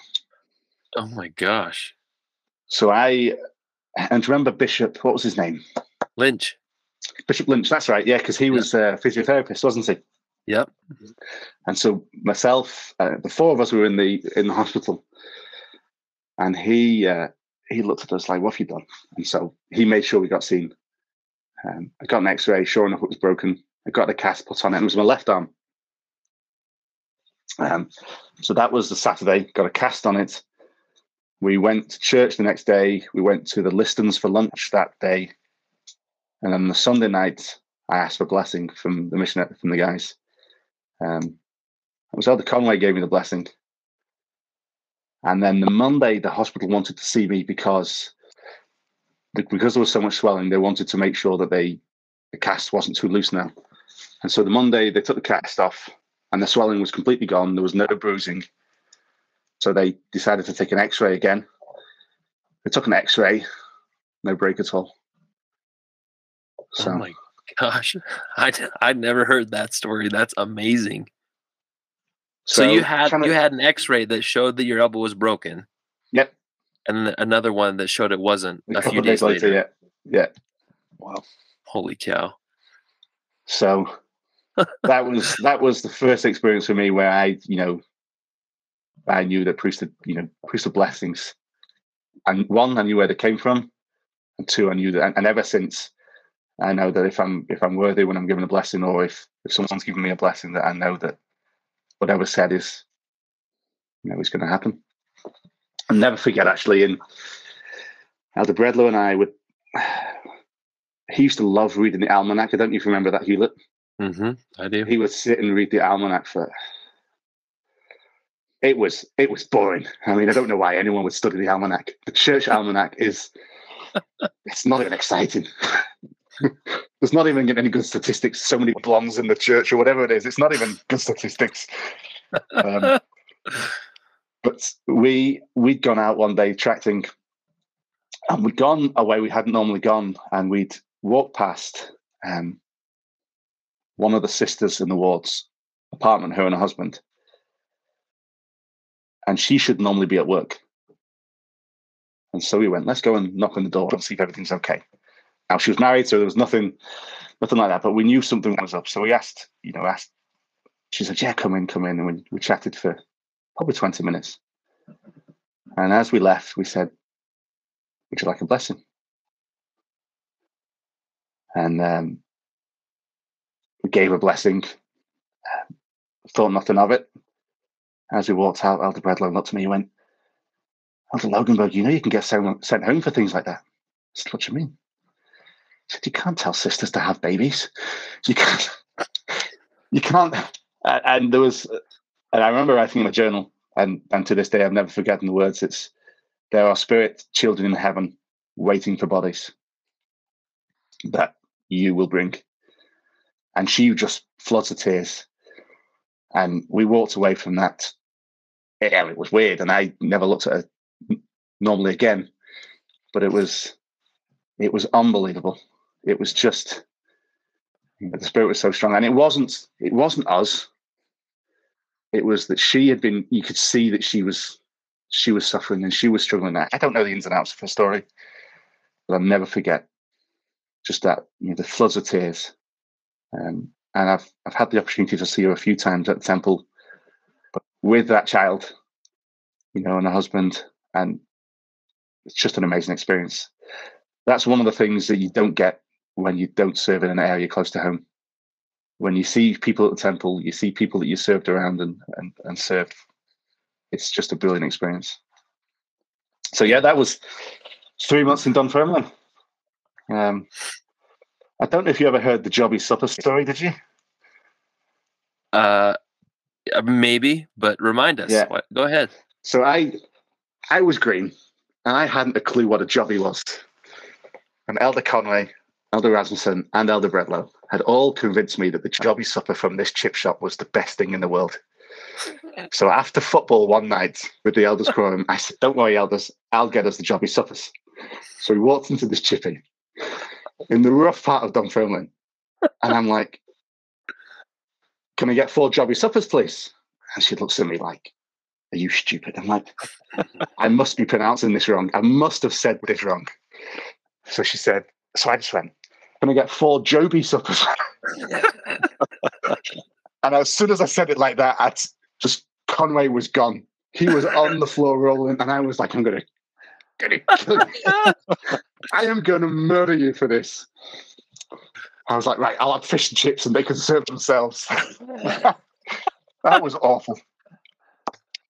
Oh my gosh. So I, and remember Bishop, what was his name? Lynch. Bishop Lynch, that's right. Yeah, because he was a physiotherapist, wasn't he? Yep. And so myself, uh, the four of us were in the in the hospital, and he uh, he looked at us like, "What have you done?" And so he made sure we got seen. Um, I got an X-ray. Sure enough, it was broken. I got a cast put on it. It was my left arm. Um, so that was the Saturday. Got a cast on it. We went to church the next day. We went to the Listons for lunch that day. And then the Sunday night, I asked for blessing from the mission from the guys. Um, it was Elder Conway gave me the blessing. And then the Monday, the hospital wanted to see me because because there was so much swelling, they wanted to make sure that they the cast wasn't too loose now. And so the Monday, they took the cast off, and the swelling was completely gone. There was no bruising. So they decided to take an x ray again. They took an x ray, no break at all. So, oh my gosh. I'd, I'd never heard that story. That's amazing. So, so you had to, you had an x-ray that showed that your elbow was broken. Yep. And another one that showed it wasn't a, a few days, days later. later. Yeah. Yeah. Wow. Holy cow. So that was that was the first experience for me where I, you know, I knew that priesthood, you know, priesthood blessings. And one, I knew where they came from, and two, I knew that. And, and ever since, I know that if I'm if I'm worthy when I'm given a blessing, or if if someone's giving me a blessing, that I know that whatever said is, you know, is going to happen. I'll never forget actually. In Elder Bredlow and I would he used to love reading the almanac. I don't you remember that, Hewlett. Mm-hmm. I do. He would sit and read the almanac for. It was it was boring. I mean, I don't know why anyone would study the almanac. The church almanac is. it's not even exciting. There's not even any good statistics. So many blondes in the church or whatever it is. It's not even good statistics. Um, but we we'd gone out one day tracting, and we'd gone away we hadn't normally gone, and we'd walked past um, one of the sisters in the ward's apartment, her and her husband, and she should normally be at work. And so we went, let's go and knock on the door and see if everything's okay. Now she was married, so there was nothing, nothing like that. But we knew something was up, so we asked, you know, asked. She said, "Yeah, come in, come in," and we, we chatted for probably twenty minutes. And as we left, we said, "Would you like a blessing?" And um, we gave a blessing. thought nothing of it. As we walked out, Elder Bredlow looked at me and went, Elder Loggenberg, you know you can get sent home for things like that. I said, what do you mean? Said, you can't tell sisters to have babies. You can't. You can't. And there was, and I remember writing in my journal, and and to this day I've never forgotten the words. It's there are spirit children in heaven waiting for bodies that you will bring. And she just floods of tears. And we walked away from that. It was weird, and I never looked at her normally again. But it was, it was unbelievable it was just the spirit was so strong, and it wasn't it wasn't us. It was that she had been. You could see that she was she was suffering and she was struggling. I don't know the ins and outs of her story, but I'll never forget just that you know the floods of tears. Um, and I've I've had the opportunity to see her a few times at temple, but with that child, you know, and her husband, and it's just an amazing experience. That's one of the things that you don't get when you don't serve in an area close to home. When you see people at the temple, you see people that you served around and, and, and served. It's just a brilliant experience. So yeah, that was three months in Dunfermline. Um, I don't know if you ever heard the Jobby Supper story, did you? Uh, maybe, but remind us. Yeah. Go ahead. So I, I was green, and I hadn't a clue what a jobby was. And Elder Conway Elder Rasmussen, and Elder Bredlow had all convinced me that the jobby supper from this chip shop was the best thing in the world. So after football one night with the elders quorum, I said, Don't worry, elders, I'll get us the jobby suppers. So we walked into this chippy in the rough part of Dunfermline. And I'm like, Can I get four jobby suppers, please? And she looks at me like, Are you stupid? I'm like, I must be pronouncing this wrong. I must have said this wrong. So she said, So I just went, going to get four Joby suppers. and as soon as I said it like that, I just Conway was gone. He was on the floor rolling, and I was like, I'm going to. Kill you. I am going to murder you for this. I was like, right, I'll have fish and chips and they can serve themselves. that was awful.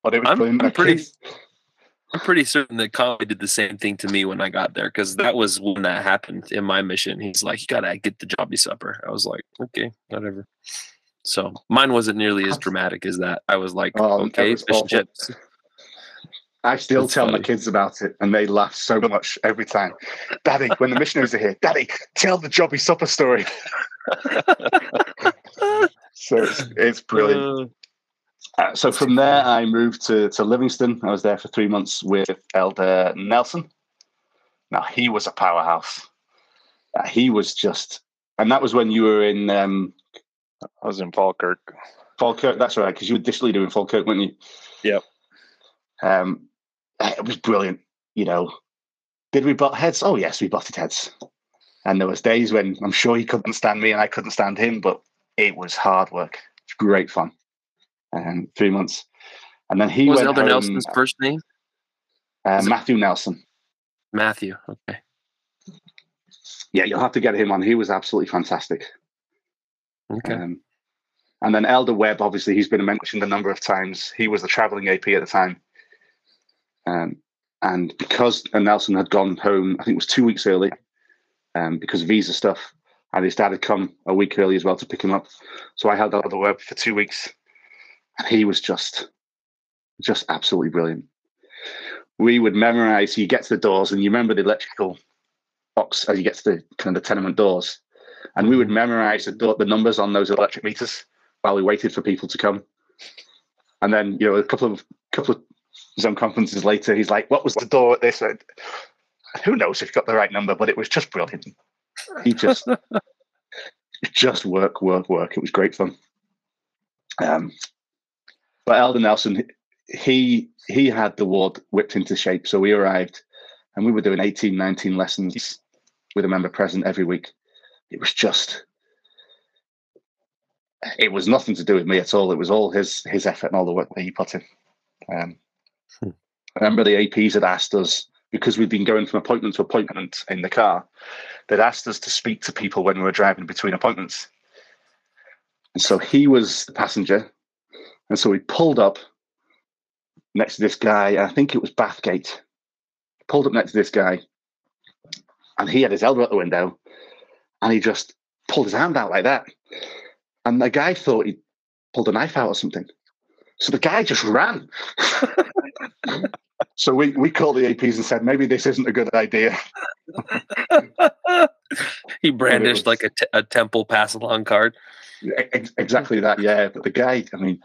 But it was I'm, I'm pretty. I'm pretty certain that Conway did the same thing to me when I got there because that was when that happened in my mission. He's like, "You gotta get the jobby supper." I was like, "Okay, whatever." So mine wasn't nearly as dramatic as that. I was like, oh, "Okay, fish and chips." I still That's tell funny. my kids about it, and they laugh so much every time. Daddy, when the missionaries are here, Daddy, tell the jobby supper story. so it's, it's brilliant. Uh, Uh, so from there, I moved to, to Livingston. I was there for three months with Elder Nelson. Now, he was a powerhouse. Uh, he was just, and that was when you were in. Um, I was in Falkirk. Falkirk, that's right, because you were dish leader in Falkirk, weren't you? Yep. Um, it was brilliant. You know, did we butt heads? Oh yes, we butted heads. And there was days when I'm sure he couldn't stand me and I couldn't stand him, but it was hard work. It's great fun um, three months. And then he what was went Elder Nelson's first name? Uh, Matthew Nelson. Matthew, okay. Yeah, you'll have to get him on. He was absolutely fantastic. Okay. Um, and then Elder Webb, obviously, he's been mentioned a number of times. He was the traveling AP at the time. Um, and because Nelson had gone home, I think it was two weeks early, um, because of visa stuff. And his dad had come a week early as well to pick him up. So I held out the web for two weeks. And he was just, just absolutely brilliant. We would memorize, you get to the doors and you remember the electrical box as you get to the kind of the tenement doors. And we would memorize the, door, the numbers on those electric meters while we waited for people to come. And then, you know, a couple of couple of zone conferences later, he's like, "What was the door at this?" And who knows if you got the right number, but it was just brilliant. He just, just work, work, work. It was great fun. Um, but Elder Nelson, he he had the ward whipped into shape. So we arrived, and we were doing 18, 19 lessons with a member present every week. It was just it was nothing to do with me at all. It was all his his effort and all the work that he put in. Um, hmm. I remember the APs had asked us because we'd been going from appointment to appointment in the car. They'd asked us to speak to people when we were driving between appointments. And so he was the passenger, and so we pulled up next to this guy. And I think it was Bathgate. Pulled up next to this guy, and he had his elbow out the window, and he just pulled his hand out like that. And the guy thought he pulled a knife out or something. So the guy just ran. so we, we called the APs and said, maybe this isn't a good idea. he brandished was, like a, t- a temple pass along card. Ex- exactly that, yeah. But the guy, I mean,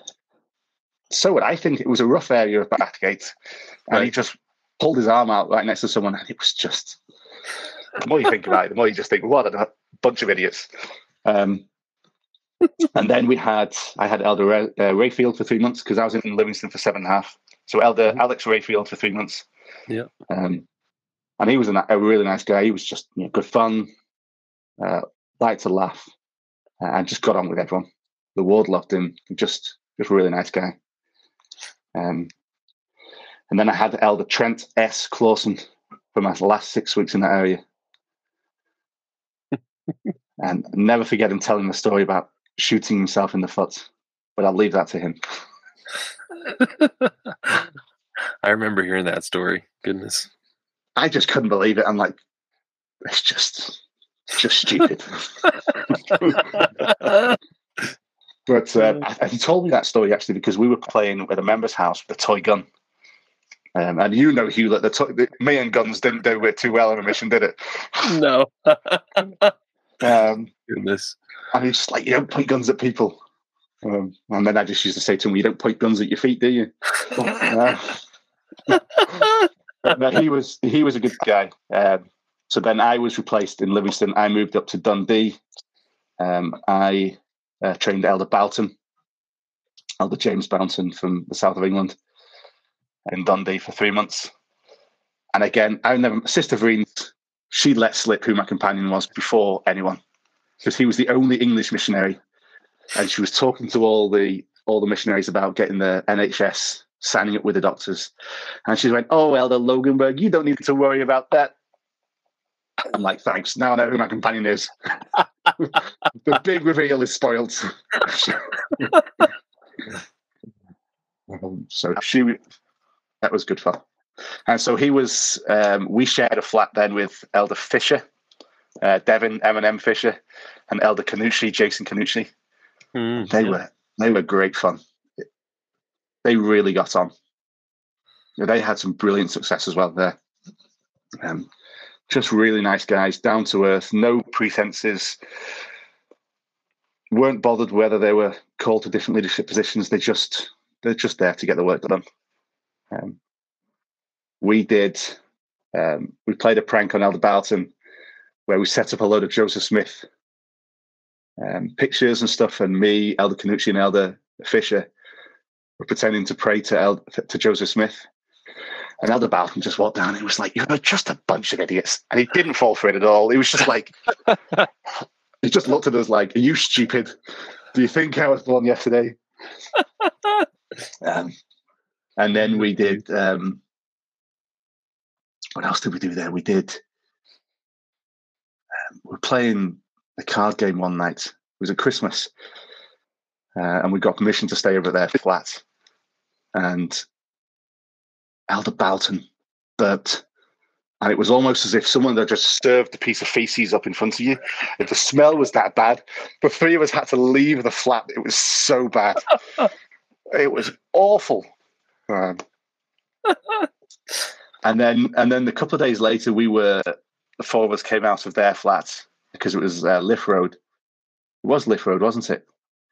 so would I think it was a rough area of Bathgate. And right. he just pulled his arm out right next to someone. And it was just, the more you think about it, the more you just think, what a bunch of idiots. Um, and then we had I had Elder uh, Rayfield for three months because I was in Livingston for seven and a half. So Elder mm-hmm. Alex Rayfield for three months. Yeah. Um, and he was a, a, really nice guy. He was just you know, good fun, uh, liked to laugh, uh, and just got on with everyone. The ward loved him. Just just a really nice guy. Um, and then I had Elder Trent S. Clausen for my last six weeks in that area. and never forget him telling the story about shooting himself in the foot, but I'll leave that to him. I remember hearing that story. Goodness. I just couldn't believe it. I'm like, it's just, just stupid. but uh, he told me that story actually because we were playing at a member's house with a toy gun. Um, and you know, Hewlett, the, to- the me and guns didn't do it too well on a mission, did it? No. um, Goodness. And he's just like, you don't point guns at people. Um, and then I just used to say to him, you don't point guns at your feet, do you? uh, he was he was a good guy. Um, so then I was replaced in Livingston. I moved up to Dundee. Um, I uh, trained Elder Boughton, Elder James Boughton from the south of England, in Dundee for three months. And again, I never Sister Vreens, she let slip who my companion was before anyone because he was the only English missionary, and she was talking to all the all the missionaries about getting the NHS signing up with the doctors, and she went, "Oh, Elder Loggenberg, you don't need to worry about that." I'm like, thanks. Now I know who my companion is. the big reveal is spoiled. so she, that was good fun. And so he was. Um, we shared a flat then with Elder Fisher, uh, Devin Eminem Fisher, and Elder Canucci, Jason Canucci. Mm, they yeah. were they were great fun. They really got on. They had some brilliant success as well there. Um, just really nice guys, down to earth, no pretenses. weren't bothered whether they were called to different leadership positions. They just they're just there to get the work done. Um, we did. Um, we played a prank on Elder Barton where we set up a load of Joseph Smith um, pictures and stuff, and me, Elder Canucci, and Elder Fisher were pretending to pray to El- to Joseph Smith. And Elder Barton just walked down and he was like, You're just a bunch of idiots. And he didn't fall for it at all. He was just like, He just looked at us like, Are you stupid? Do you think I was born yesterday? um, and then we did, um, what else did we do there? We did um, We're playing a card game one night. It was at Christmas, uh, and we got permission to stay over their flat. And Elder Boughton burped and it was almost as if someone had just served a piece of feces up in front of you. If the smell was that bad, the three of us had to leave the flat. It was so bad. it was awful. Um, and then, and then a couple of days later, we were the four of us came out of their flat because it was uh, Liff Road. It was Liff Road, wasn't it?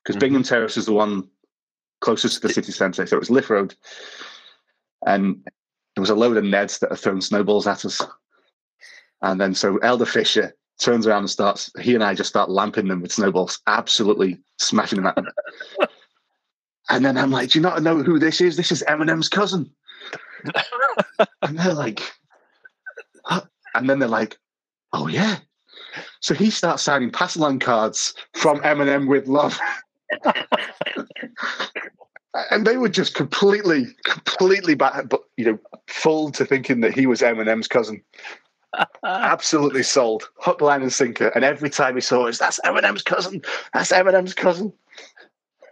Because mm-hmm. Bingham Terrace is the one closest to the city centre, so it was Liff Road. And there was a load of Neds that had thrown snowballs at us. And then so Elder Fisher turns around and starts, he and I just start lamping them with snowballs, absolutely smashing them at them. and then I'm like, do you not know who this is? This is Eminem's cousin. and they're like, what? and then they're like, oh yeah. So he starts signing pass along cards from Eminem with love. and they were just completely, completely, but you know, full to thinking that he was Eminem's cousin. Absolutely sold, hook, line, and sinker. And every time he saw us, that's Eminem's cousin. That's Eminem's cousin.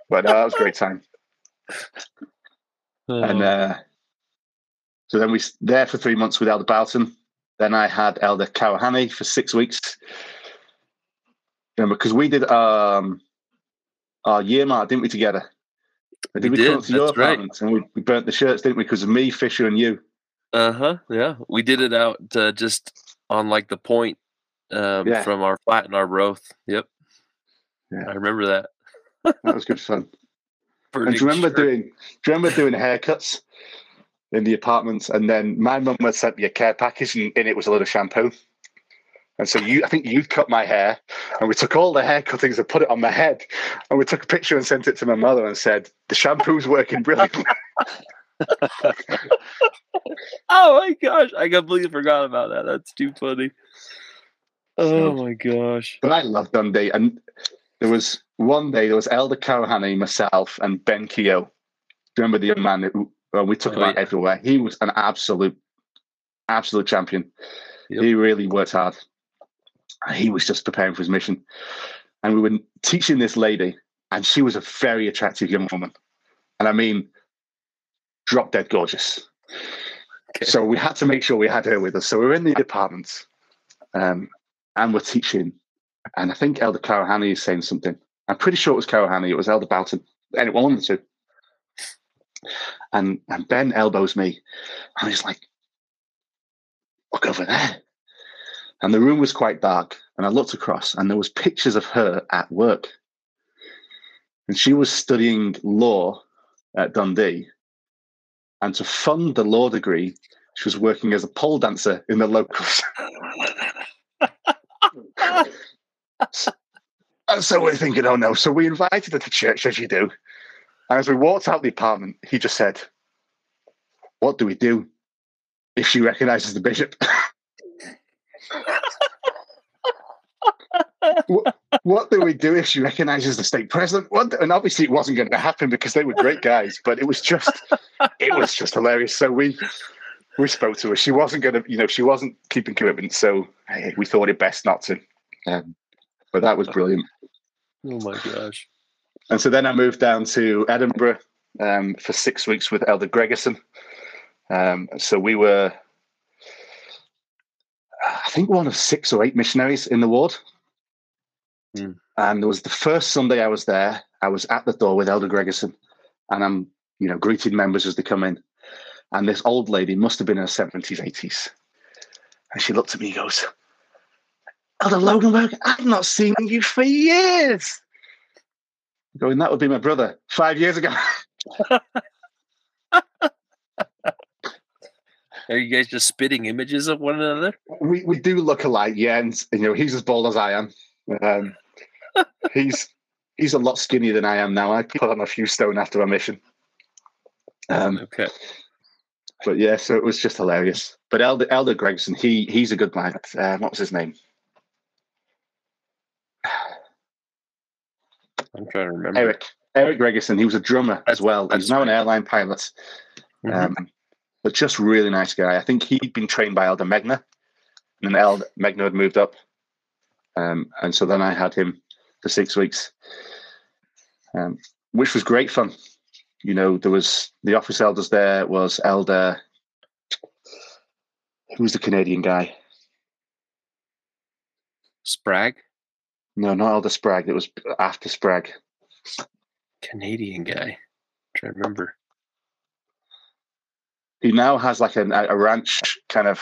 But uh, that was a great time. Oh. And uh, so then we there for three months with Elder Boughton. Then I had Elder Kawahani for six weeks. Remember, because we did um, our year mark, didn't we, together? Did we, we did. to your apartment and we, we burnt the shirts, didn't we? Because of me, Fisher, and you. Uh huh. Yeah, we did it out uh, just on like the point um, yeah. from our flat in Arbroath. Yep. Yeah. I remember that. that was good fun. and do you remember sure. doing? Do you remember doing haircuts in the apartments? And then my mum had sent me a care package, and in it was a lot of shampoo. And so you, I think you cut my hair, and we took all the hair cuttings and put it on my head, and we took a picture and sent it to my mother and said, "The shampoo's working brilliantly." oh my gosh, I completely forgot about that. That's too funny. Oh my gosh! But I love Dundee, and there was one day there was Elder Kawahani, myself, and Ben Keogh. Remember the young man who well, we took him oh, out everywhere. He was an absolute, absolute champion. Yep. He really worked hard he was just preparing for his mission. And we were teaching this lady, and she was a very attractive young woman. And I mean, drop dead gorgeous. Okay. So we had to make sure we had her with us. So we were in the department um, and we're teaching. And I think Elder Kawahani is saying something. I'm pretty sure it was Kawahani. It was Elder Boughton. Anyway, one of the two. And, and Ben elbows me. And he's like, look over there and the room was quite dark and i looked across and there was pictures of her at work. And she was studying law at dundee. And to fund the law degree she was working as a pole dancer in the locals. And so we're thinking oh no. So we invited her to church as you do. And as we walked out the apartment he just said what do we do if she recognizes the bishop what, what, do we do if she recognizes the stake president? What, and obviously, it wasn't going to happen because they were great guys. But it was just, it was just hilarious. So we we spoke to her. She wasn't going to, you know, she wasn't keeping commitment. So hey, we thought it best not to. Um, but that was brilliant. Oh my gosh! And so then I moved down to Edinburgh um, for six weeks with Elder Gregerson. Um, so we were I think one of six or eight missionaries in the ward. Mm. And it was the first Sunday I was there. I was at the door with Elder Gregerson, and I'm, you know, greeting members as they come in. And this old lady must have been in her seventies, eighties, and she looked at me and goes, "Elder Loggenberg, I've not seen you for years." Going, that would be my brother five years ago. Are you guys just spitting images of one another? We we do look alike, yeah. And you know, he's as bald as I am. Um, he's he's a lot skinnier than I am now. I put on a few stone after my mission. Um, okay. But yeah, so it was just hilarious. But Elder Elder Gregson, he he's a good man. Uh, what was his name? I'm trying to remember. Eric Eric Gregerson. He was a drummer as well. And he's now an airline pilot. Mm-hmm. Um, but just really nice guy. I think he'd been trained by Elder Megna, and then Elder Megna had moved up, um, and so then I had him for six weeks, um, which was great fun. You know, there was the office elders there was Elder. who was the Canadian guy? Spragg? No, not Elder Spragg. It was after Spragg. Canadian guy. I'm trying to remember. He now has like a, a ranch, kind of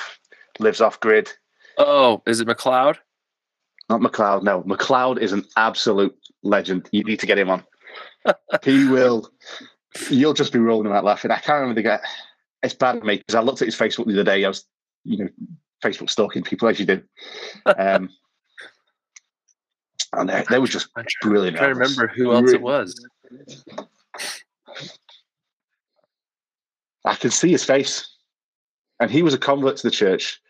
lives off grid. Oh, is it McLeod? Not McLeod. No, McLeod is an absolute legend. You need to get him on. he will. You'll just be rolling about laughing. I can't remember the guy. It's bad me because I looked at his Facebook the other day. I was, you know, Facebook stalking people as you do. Um, and they, they were just I'm brilliant. to remember who else it was. I can see his face. And he was a convert to the church.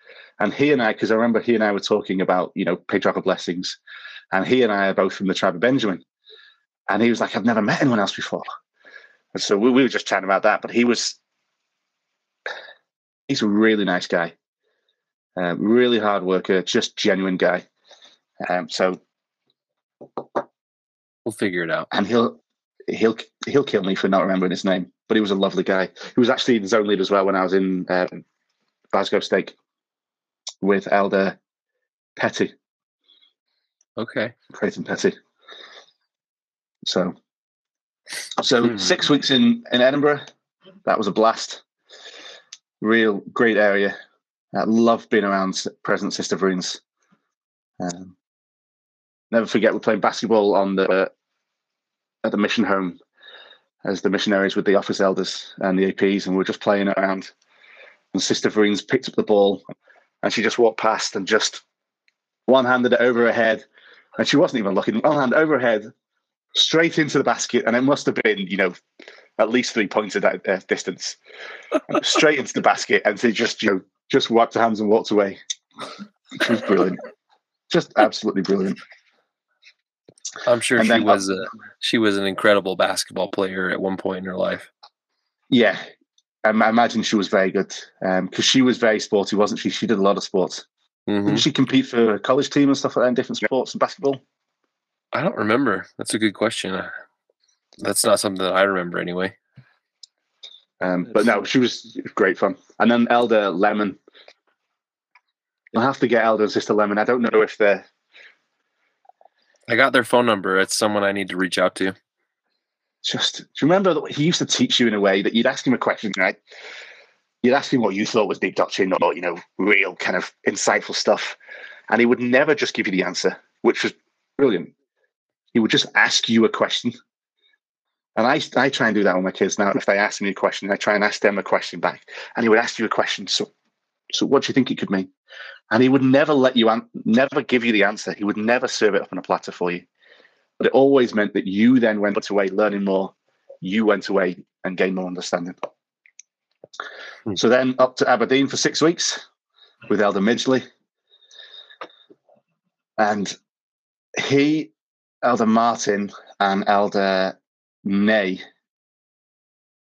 And he and I, because I remember he and I were talking about, you know, patriarchal blessings. And he and I are both from the tribe of Benjamin. And he was like, I've never met anyone else before. And so we, we were just chatting about that. But he was, he's a really nice guy, um, really hard worker, just genuine guy. Um, so we'll figure it out. And he'll he'll he'll kill me for not remembering his name. But he was a lovely guy. He was actually the zone leader as well when I was in um, Glasgow Stake with Elder Petty. Okay. Creighton Petty. So, so hmm. six weeks in in Edinburgh, that was a blast. Real great area. I love being around present Sister Vereens. Um, never forget, we're playing basketball on the at the mission home as the missionaries with the office elders and the APs, and we are just playing around. And Sister Vereens picked up the ball, and she just walked past and just one handed it over her head, and she wasn't even looking. One hand over her head, straight into the basket, and it must have been, you know, at least three points at that uh, distance, straight into the basket, and she just, you know, just wiped her hands and walked away. She was brilliant, just absolutely brilliant. I'm sure and she then, was a, she was an incredible basketball player at one point in her life. Yeah, I imagine she was very good because um, she was very sporty, wasn't she? She did a lot of sports. Mm-hmm. Did she compete for a college team and stuff like that in different sports and basketball? I don't remember. That's a good question. That's not something that I remember anyway. Um, but no, she was great fun. And then Elder Lemon. You'll have to get Elder and Sister Lemon. I don't know if they're I got their phone number. It's someone I need to reach out to. Just do you remember that he used to teach you in a way that you'd ask him a question, right? You'd ask him what you thought was deep doctrine or, you know, real kind of insightful stuff. And he would never just give you the answer, which was brilliant. He would just ask you a question. And I, I try and do that with my kids now. If they ask me a question, I try and ask them a question back. And he would ask you a question. So, so what do you think it could mean? and he would never let you an- never give you the answer he would never serve it up on a platter for you but it always meant that you then went away learning more you went away and gained more understanding hmm. so then up to aberdeen for six weeks with elder midgley and he elder martin and elder nay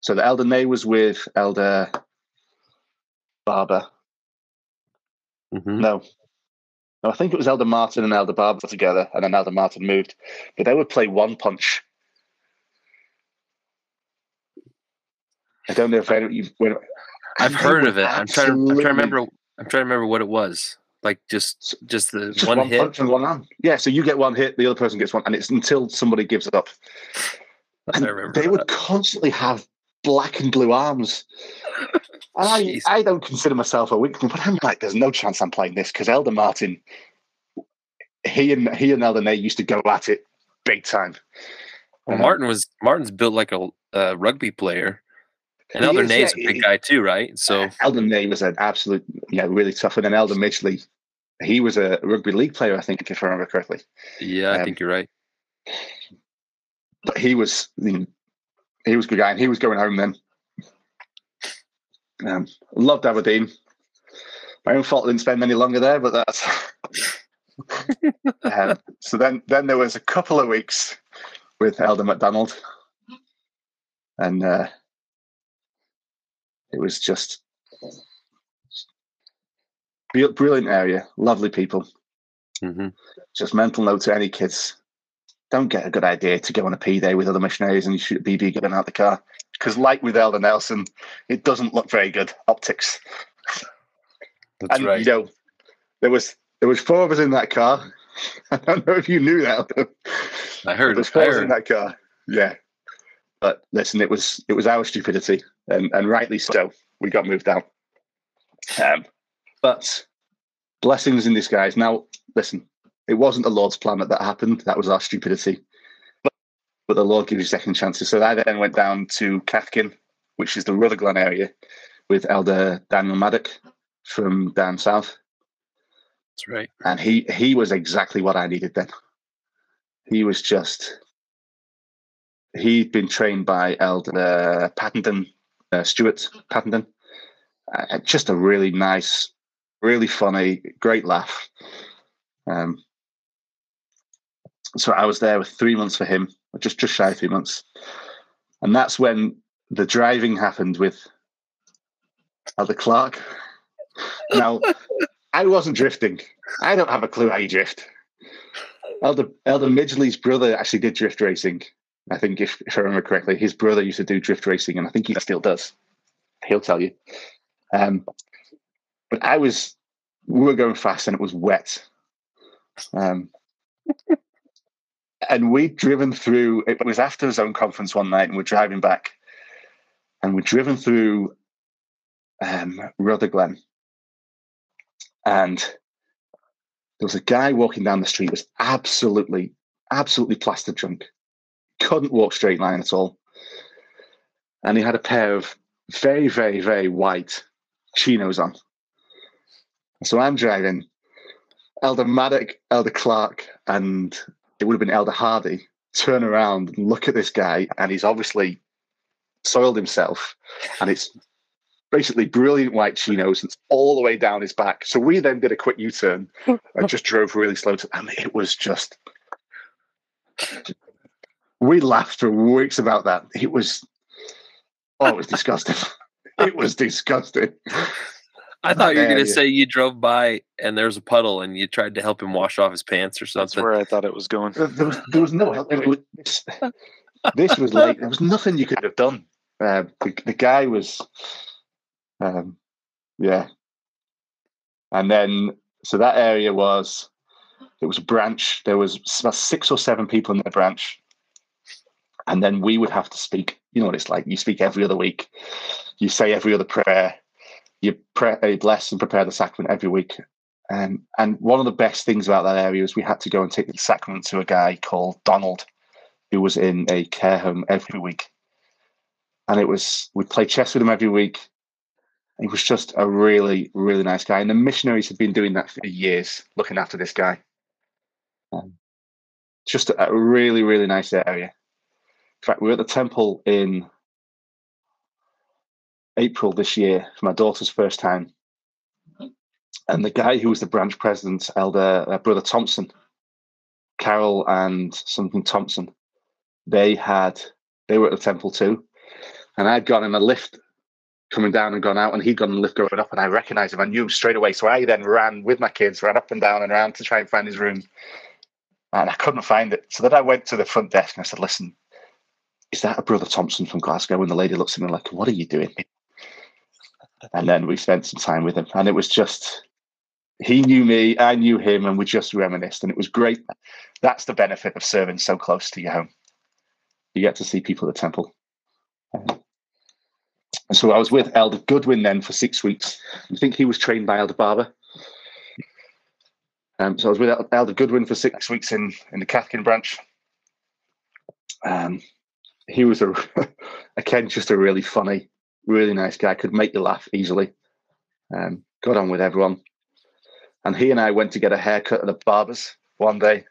so the elder nay was with elder barber Mm-hmm. No. No, I think it was Elder Martin and Elder Barber together, and then Elder Martin moved. But they would play one punch. I don't know if any, you. When, I've heard of it. I'm trying. I'm trying to remember. I'm trying to remember what it was. Like just just the just one, one, hit. Punch and one arm. Yeah, so you get one hit, the other person gets one, and it's until somebody gives it up. And they that. would constantly have black and blue arms. And I, I don't consider myself a weakling, but I'm like, there's no chance I'm playing this because Elder Martin, he and he and Elder Nate used to go at it big time. Well, um, Martin was Martin's built like a, rugby player, and Elder Nate's yeah, a big he, guy too, right? So Elder Nate was an absolute, yeah, really tough. And then Elder Midgley, he was a rugby league player, I think, if I remember correctly. Yeah, I um, think you're right. But he was, I mean, he was a good guy, and he was going home then. Um, loved Aberdeen. My own fault I didn't spend any longer there, but that's. um, so then, then there was a couple of weeks with Elder McDonald, and uh, it was just brilliant area, lovely people. Mm-hmm. Just mental note to any kids: don't get a good idea to go on a P day with other missionaries and you shoot BB gun out the car because, like with Elder Nelson, it doesn't look very good optics. That's and, right. You know, there was there was four of us in that car. I don't know if you knew that. I heard. There was four I of us in that car. Yeah. But listen, it was it was our stupidity, and, and rightly so. We got moved out. Um, but blessings in disguise. Now, listen, it wasn't the Lord's plan that that happened. That was our stupidity. But, but the Lord gives you second chances. So I then went down to Cathkin, which is the Rutherglen area, with Elder Daniel Maddock from down south, That's right. and he he was exactly what I needed then. He was just he'd been trained by Elder Pattenden, uh, Stuart Pattenden. Uh, just a really nice, really funny, great laugh. Um, so I was there with three months for him, just just shy of three months, and that's when the driving happened with Elder Clark. Now, I wasn't drifting. I don't have a clue how you drift. Elder Elder Midgley's brother actually did drift racing. I think, if, if I remember correctly, his brother used to do drift racing, and I think he still does. He'll tell you. Um, but I was, we were going fast, and it was wet. Um, and we'd driven through. It was after the zone conference one night, and we're driving back, and we'd driven through um, Rutherglen, and there was a guy walking down the street was absolutely, absolutely plastered drunk. Couldn't walk straight line at all. And he had a pair of very, very, very white chinos on. So I'm driving. Elder Maddock, Elder Clark, and it would have been Elder Hardy turn around and look at this guy, and he's obviously soiled himself, and it's basically brilliant white chinos and it's all the way down his back. So we then did a quick U-turn and just drove really slow. To, and it was just we laughed for weeks about that. It was oh, it was disgusting. it was disgusting. I thought you were going to yeah. say you drove by and there was a puddle and you tried to help him wash off his pants or something. That's something. where I thought it was going. There there was, there was no help. It was, this, this was like there was nothing you could have done. Uh, the, the guy was, um, yeah. And then so that area was it was a branch. There was about six or seven people in the branch, and then we would have to speak. You know what it's like. You speak every other week. You say every other prayer. You pray, uh, bless and prepare the sacrament every week. Um, and one of the best things about that area is we had to go and take the sacrament to a guy called Donald, who was in a care home every week. And it was we'd play chess with him every week. He was just a really, really nice guy. And the missionaries had been doing that for years, looking after this guy. Um, just a, a really, really nice area. In fact, we were at the temple in April this year for my daughter's first time. And the guy who was the branch president, Elder uh, Brother Thompson, Carol and something Thompson, they had they were at the temple too. And I'd gone in a lift coming down and gone out, and he'd gone in the lift going up, and I recognized him. I knew him straight away. So I then ran with my kids, ran up and down and around to try and find his room. And I couldn't find it. So then I went to the front desk and I said, Listen, is that a brother Thompson from Glasgow? And the lady looks at me like, What are you doing? And then we spent some time with him. And it was just he knew me, I knew him, and we just reminisced. And it was great. That's the benefit of serving so close to your home. You get to see people at the temple. And so I was with Elder Goodwin then for six weeks. I think he was trained by Elder Barber. Um, so I was with Elder Goodwin for six weeks in, in the Cathkin branch. Um, he was a again just a really funny, really nice guy. Could make you laugh easily. Um, got on with everyone. And he and I went to get a haircut at a barber's one day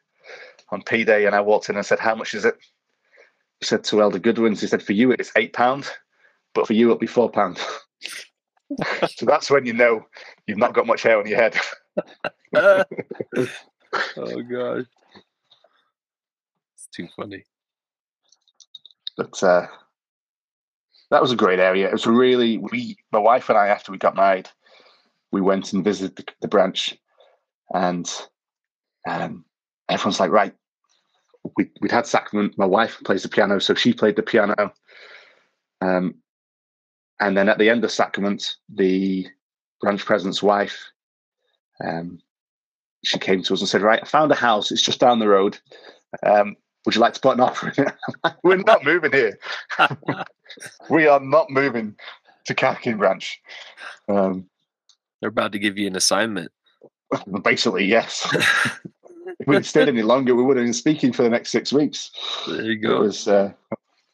on P Day, and I walked in and said, "How much is it?" He said to Elder Goodwin's, he said, "For you, it's eight pound, but for you, it'll be four pounds. so that's when you know you've not got much hair on your head. oh god, it's too funny. But uh, that was a great area. It was really we, my wife and I, after we got married, we went and visited the, the branch, and um, everyone's like, right, we we'd had sacrament. My wife plays the piano, so she played the piano. Um, and then at the end of sacrament, the branch president's wife Um, she came to us and said, "Right, I found a house. It's just down the road. Um, would you like to put an offer in We're not moving here. we are not moving to Cathkin Branch. Um, They're about to give you an assignment. Basically, yes. if we'd stayed any longer, we would have been speaking for the next six weeks. There you go. It was, uh,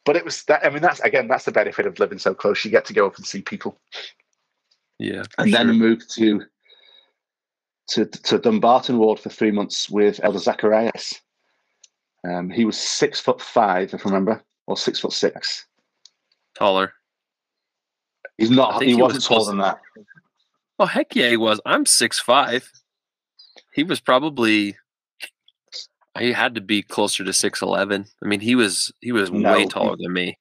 but it was that. I mean, that's again, that's the benefit of living so close. You get to go up and see people. Yeah, and sure. then moved to to to Dumbarton Ward for three months with Elder Zacharias. Um, he was six foot five, if I remember, or six foot six. Taller. He's not. He, he, wasn't was taller than that. Oh heck yeah, he was. I'm six five. He was probably. He had to be closer to six eleven. I mean, he was he was no, way taller he, than me.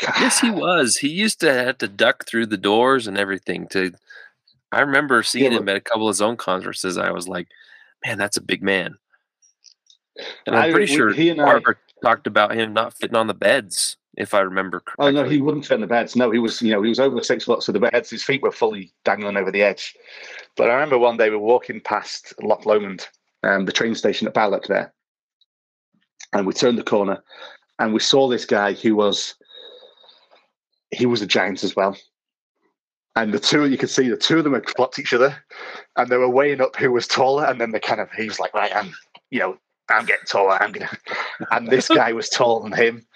Yes, he was. He used to have to duck through the doors and everything. To, I remember seeing yeah, him at a couple of zone conferences. I was like, man, that's a big man. And I'm pretty I, sure he and Barber I, talked about him not fitting on the beds, if I remember correctly. Oh no, he wouldn't fit in the beds. No, he was, you know, he was over six foot, so the beds, his feet were fully dangling over the edge. But I remember one day we were walking past Loch Lomond, um, the train station at Balloch there, and we turned the corner, and we saw this guy who was, he was a giant as well. And the two, you could see the two of them had clocked each other, and they were weighing up who was taller. And then they kind of, he was like, right, I'm, you know, I'm getting taller. I'm gonna. And this guy was taller than him.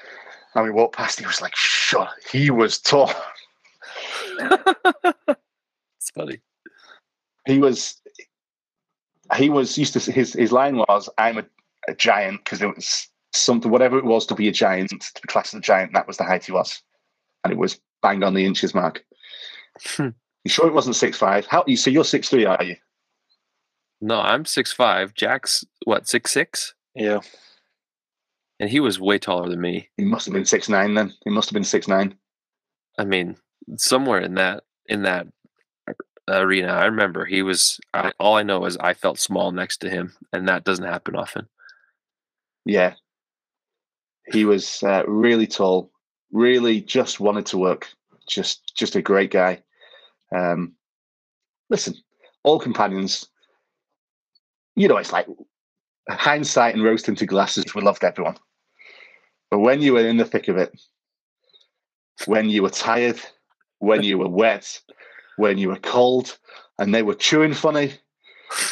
And we walked past. He was like, "Shut." He was tall. it's funny. He was. He was used to his his line was, "I'm a, a giant" because it was something whatever it was to be a giant to be classed as a giant. That was the height he was, and it was bang on the inches mark. Hmm. you sure it wasn't six five? How you? So you're six three, are you? No, I'm six five. Jack's what six six? Yeah. And he was way taller than me. He must have been six nine then. He must have been six nine. I mean, somewhere in that in that arena, I remember he was. I, all I know is I felt small next to him, and that doesn't happen often. Yeah, he was uh, really tall. Really, just wanted to work. Just, just a great guy. Um, listen, all companions you know, it's like hindsight and rose tinted glasses. We loved everyone. But when you were in the thick of it, when you were tired, when you were wet, when you were cold, and they were chewing funny,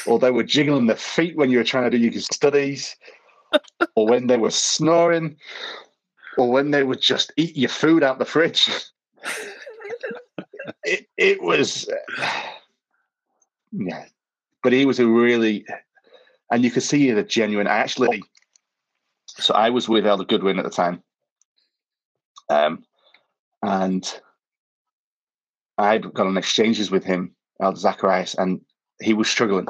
or they were jiggling their feet when you were trying to do your studies, or when they were snoring, or when they would just eat your food out the fridge. it, it was, yeah. But he was a really and you could see the genuine. Actually, so I was with Elder Goodwin at the time, um, and I'd gone on exchanges with him, Elder Zacharias, and he was struggling.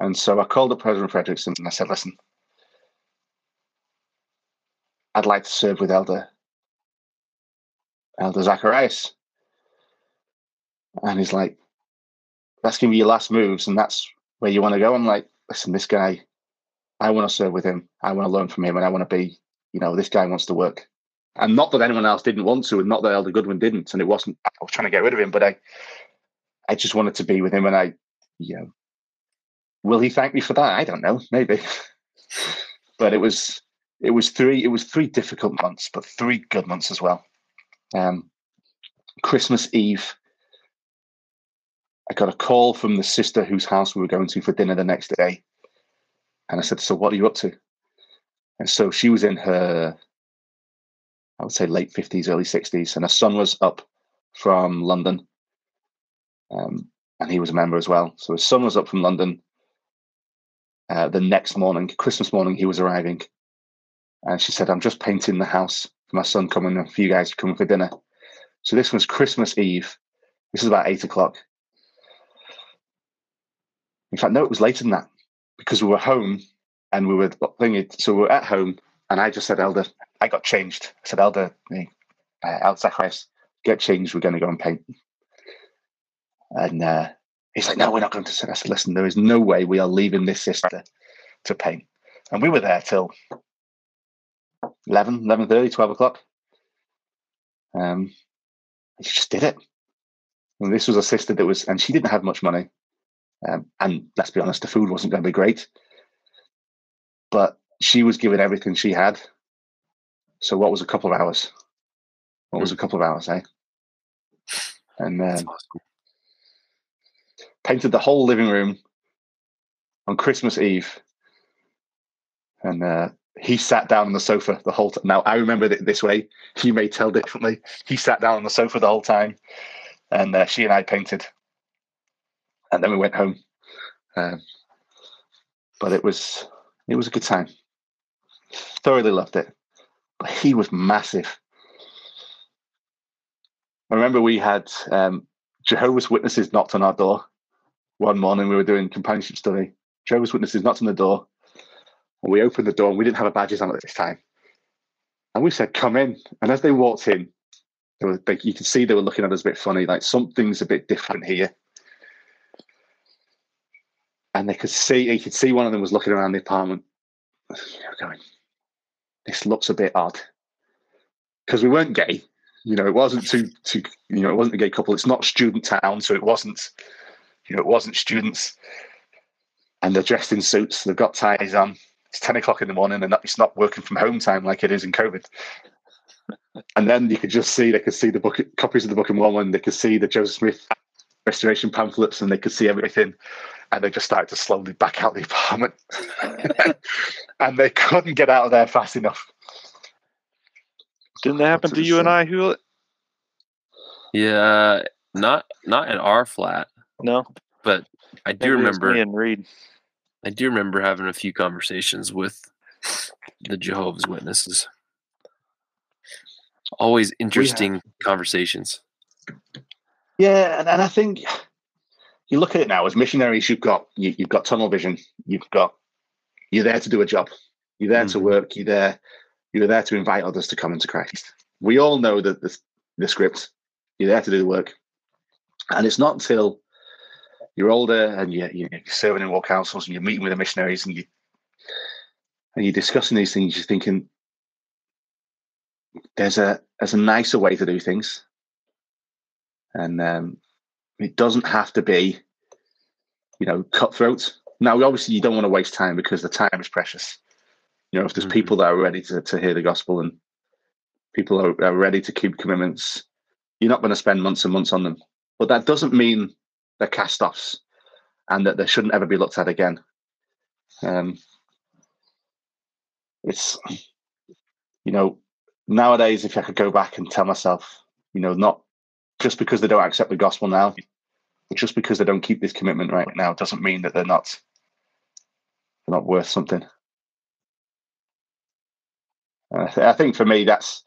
And so I called up President Frederickson and I said, "Listen, I'd like to serve with Elder Elder Zacharias." And he's like, "That's gonna be your last moves, and that's where you want to go." I'm like, listen, this guy, I want to serve with him. I want to learn from him, and I want to be, you know, this guy wants to work. And not that anyone else didn't want to, and not that Elder Goodwin didn't, and it wasn't. I was trying to get rid of him, but I, I just wanted to be with him, and I, you know, will he thank me for that? I don't know, maybe. but it was, it was three, it was three difficult months, but three good months as well. Um, Christmas Eve, I got a call from the sister whose house we were going to for dinner the next day. And I said, So what are you up to? And so she was in her, I would say, late 50s, early 60s. And her son was up from London. Um, and he was a member as well. So his son was up from London. Uh, the next morning, Christmas morning, he was arriving. And she said, I'm just painting the house for my son coming, and for you guys coming for dinner. So this was Christmas Eve. This is about eight o'clock. In fact, no, it was later than that because we were home and we were thinking. So we were at home, and I just said, "Elder, I got changed." I said, "Elder, uh, Elder Zacharias, get changed. We're going to go and paint." And uh, he's like, "No, we're not going to." I said, "Listen, there is no way we are leaving this sister to paint." And we were there till 11, 11 30, 12 o'clock. Um, she just did it. And this was a sister that was, and she didn't have much money. Um, and let's be honest, the food wasn't going to be great. But she was giving everything she had. So what was a couple of hours? What was a couple of hours, eh? And um, awesome. painted the whole living room on Christmas Eve. And uh, he sat down on the sofa the whole time. Now, I remember it this way. You may tell differently. He sat down on the sofa the whole time. And uh, she and I painted. And then we went home. Um, but it was it was a good time. Thoroughly loved it. But he was massive. I remember we had um, Jehovah's Witnesses knocked on our door one morning. We were doing companionship study. Jehovah's Witnesses knocked on the door. And we opened the door and we didn't have a badges on at this time. And we said, come in. And as they walked in, they were, they, you could see they were looking at us a bit funny, like something's a bit different here. And they could see, you could see one of them was looking around the apartment, going, this looks a bit odd. Because we weren't gay, you know, it wasn't too, too, you know, it wasn't a gay couple. It's not student town, so it wasn't, you know, it wasn't students. And they're dressed in suits. They've got ties on. It's ten o'clock in the morning, and it's not working from home time like it is in COVID. and then you could just see they could see the book copies of the Book of Mormon. They could see the Joseph Smith restoration pamphlets, and they could see everything. And they just started to slowly back out the apartment, and they couldn't get out of there fast enough. Didn't that happen to you and I, Hewlett? Yeah, uh, not not in our flat. No, but I do Maybe remember. and Reed. I do remember having a few conversations with the Jehovah's Witnesses. Always interesting conversations. Yeah, and, and I think you look at it now as missionaries. You've got you, have got tunnel vision. You've got you're there to do a job. You're there mm-hmm. to work. You're there you're there to invite others to come into Christ. We all know that the, the script, you're there to do the work. And it's not until you're older and you're, you're serving in world councils and you're meeting with the missionaries and you and you're discussing these things, you're thinking there's a there's a nicer way to do things, and um, it doesn't have to be, you know, cutthroat. Now, obviously, you don't want to waste time because the time is precious. You know, if there's mm-hmm. people that are ready to, to hear the gospel and people are, are ready to keep commitments, you're not going to spend months and months on them. But that doesn't mean they're cast offs and that they shouldn't ever be looked at again. Um, it's, you know, nowadays, if I could go back and tell myself, you know, not just because they don't accept the gospel now, just because they don't keep this commitment right now, doesn't mean that they're not they're not worth something. I think for me, that's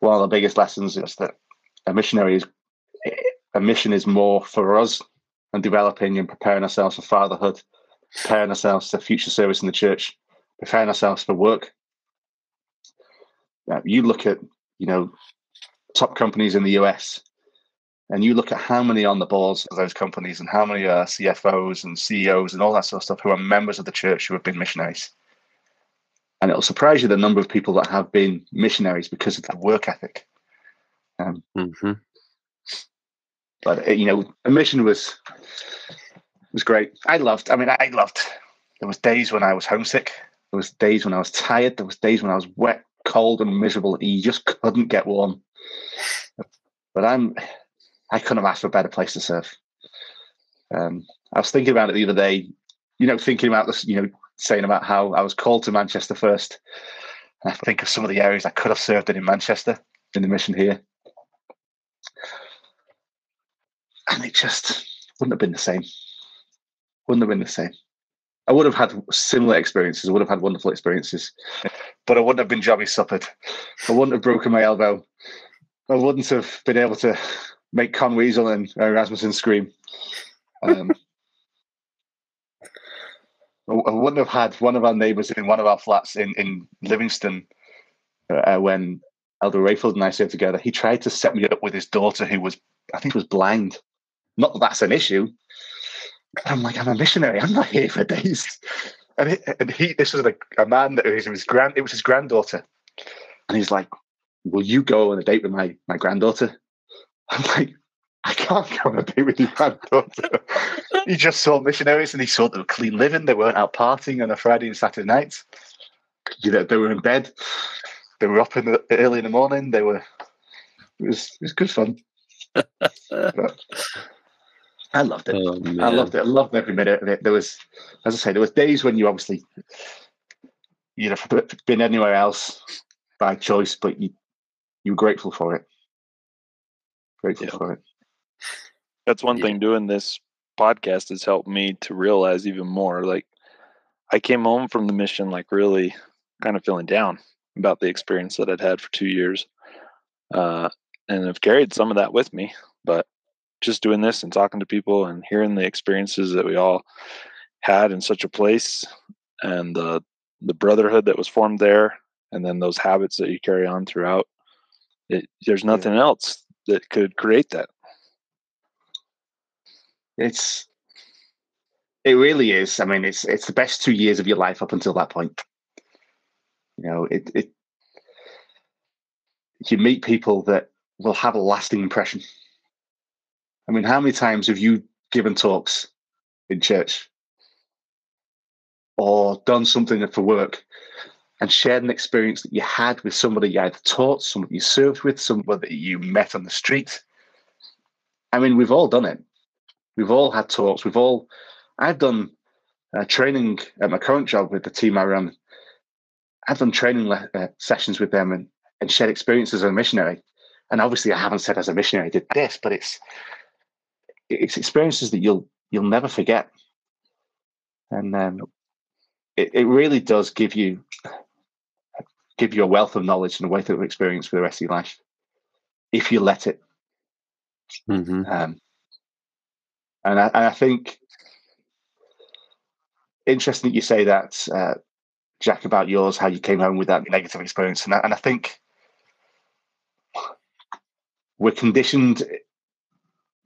one of the biggest lessons is that a missionary is a mission is more for us and developing and preparing ourselves for fatherhood, preparing ourselves for future service in the church, preparing ourselves for work. you look at you know top companies in the US, and you look at how many on the boards of those companies and how many are CFOs and CEOs and all that sort of stuff who are members of the church who have been missionaries and it'll surprise you the number of people that have been missionaries because of their work ethic. Um, mm-hmm. But uh, you know, a mission was was great. I loved. I mean, I loved. There was days when I was homesick. There was days when I was tired. There was days when I was wet, cold, and miserable. You just couldn't get warm. But I'm. I couldn't have asked for a better place to serve. Um, I was thinking about it the other day. You know, thinking about this. You know, saying about how I was called to Manchester first. And I think of some of the areas I could have served in in Manchester in the mission here. And it just wouldn't have been the same. Wouldn't have been the same. I would have had similar experiences. I would have had wonderful experiences, but I wouldn't have been jobby suppered. I wouldn't have broken my elbow. I wouldn't have been able to make Con Weasel and Rasmussen scream. Um, I wouldn't have had one of our neighbours in one of our flats in, in Livingston uh, when Elder Rayfield and I served together. He tried to set me up with his daughter, who was, I think, was blind. Not that that's an issue. I'm like, I'm a missionary. I'm not here for days. And and he this was a, a man that was his grand. It was his granddaughter, and he's like, "Will you go on a date with my my granddaughter?" I'm like, I can't go on a date with your granddaughter. he just saw missionaries and he saw they were clean living. They weren't out partying on a Friday and Saturday nights. You know, they were in bed. They were up in the, early in the morning. They were. It was it was good fun. I loved it. Oh, I loved it. I loved every minute of it. There was, as I say, there was days when you obviously you'd have been anywhere else by choice, but you you were grateful for it. Grateful yeah. for it. That's one yeah. thing. Doing this podcast has helped me to realize even more. Like, I came home from the mission like really kind of feeling down about the experience that I'd had for two years, uh, and I've carried some of that with me. But just doing this and talking to people and hearing the experiences that we all had in such a place and the the brotherhood that was formed there and then those habits that you carry on throughout it, there's nothing yeah. else that could create that. It's it really is. I mean it's it's the best two years of your life up until that point. You know it, it you meet people that will have a lasting impression. I mean, how many times have you given talks in church or done something for work and shared an experience that you had with somebody you either taught, somebody you served with, somebody you met on the street? I mean, we've all done it. We've all had talks. We've all, I've done uh, training at my current job with the team I run. I've done training le- uh, sessions with them and, and shared experiences as a missionary. And obviously, I haven't said as a missionary I did this, but it's it's experiences that you'll you'll never forget, and um, it, it really does give you give you a wealth of knowledge and a wealth of experience for the rest of your life if you let it. Mm-hmm. Um, and, I, and I think interesting that you say that, uh, Jack, about yours, how you came home with that negative experience, and I, and I think we're conditioned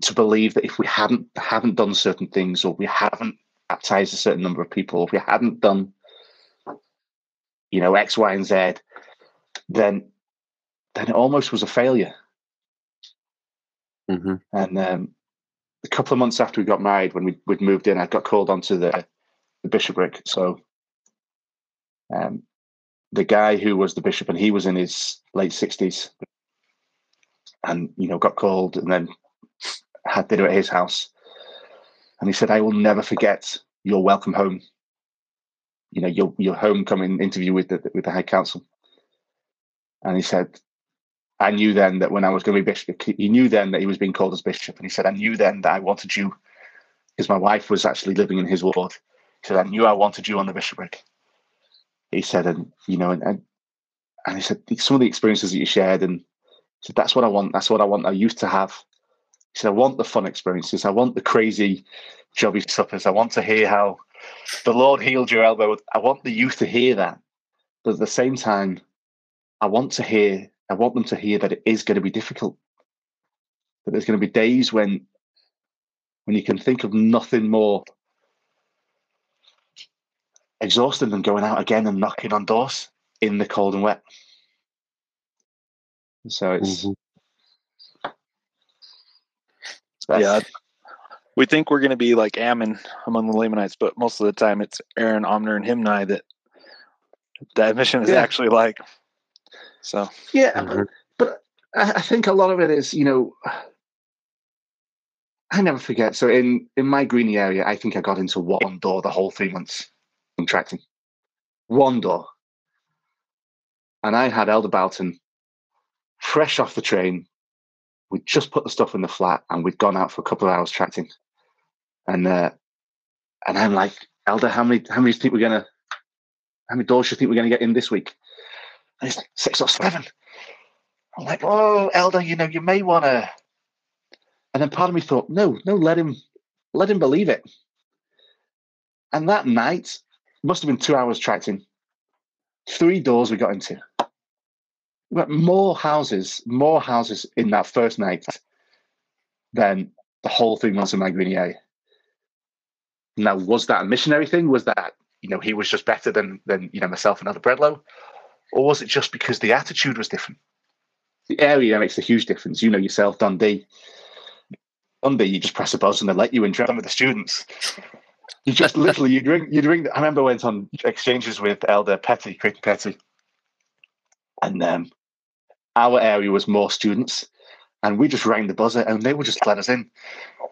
to believe that if we haven't haven't done certain things or we haven't baptized a certain number of people, if we hadn't done, you know, X, Y, and Z, then then it almost was a failure. Mm-hmm. And um, a couple of months after we got married, when we, we'd moved in, I got called onto the the bishopric. So um, the guy who was the bishop, and he was in his late sixties, and you know, got called, and then had dinner at his house, and he said, "I will never forget your welcome home. You know, your your homecoming interview with the with the High Council." And he said, "I knew then that when I was going to be bishop, he knew then that he was being called as bishop, and he said, I knew then that I wanted you, because my wife was actually living in his ward. He said, I knew I wanted you on the bishopric." He said, and you know, and and, and he said some of the experiences that you shared, and said that's what I want. That's what I want I used to have. He said, I want the fun experiences. I want the crazy jobby suppers. I want to hear how the Lord healed your elbow. I want the youth to hear that. But at the same time, I want to hear, I want them to hear that it is going to be difficult. That there's going to be days when when you can think of nothing more exhausting than going out again and knocking on doors in the cold and wet. So it's mm-hmm. yeah. We think we're going to be like Ammon among the Lamanites, but most of the time it's Aaron, Omner, and Himni that that mission is yeah. actually like. So yeah, mm-hmm. but I think a lot of it is you know. I never forget. So in in my greeny area, I think I got into one door the whole three months contracting. One door. And I had Elder Boughton fresh off the train, we'd just put the stuff in the flat and we'd gone out for a couple of hours tracting. And uh, and I'm like, Elder, how many how many do you think we're gonna how many doors do you think we're gonna get in this week? And he's like, six or seven. I'm like, oh, Elder, you know, you may wanna and then part of me thought, no, no, let him let him believe it. And that night, must have been two hours tracting. Three doors we got into We got more houses, more houses in that first night than the whole three months of my area. Now, was that a missionary thing? Was that you know he was just better than than you know myself and other Bredlow, or was it just because the attitude was different? The area makes a huge difference. You know yourself, Dundee. Dundee, you just press a buzzer and they let you in with the students. You just literally you drink you'd drink. I remember I went on exchanges with Elder Petty, Creighton Petty, and um, our area was more students, and we just rang the buzzer and they would just let us in,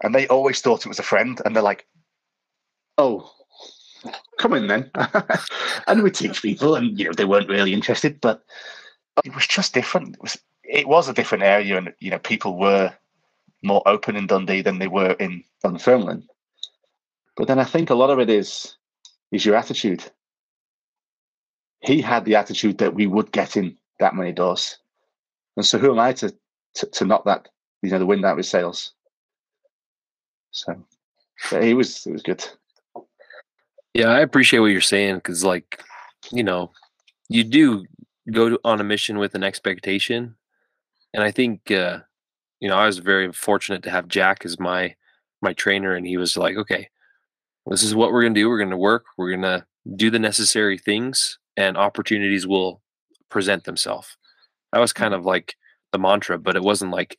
and they always thought it was a friend, and they're like, "Oh, come in then," and we teach people, and you know they weren't really interested, but it was just different. It was it was a different area, and you know people were more open in Dundee than they were in Dunfermline. But then I think a lot of it is is your attitude. He had the attitude that we would get in that many doors, and so who am I to to, to knock that you know the wind out of his sails? So yeah, he was it was good. Yeah, I appreciate what you're saying because, like, you know, you do go to, on a mission with an expectation, and I think uh, you know, I was very fortunate to have Jack as my my trainer, and he was like, "Okay, this is what we're gonna do. We're gonna work. We're gonna do the necessary things, and opportunities will present themselves." That was kind mm-hmm. of like the mantra, but it wasn't like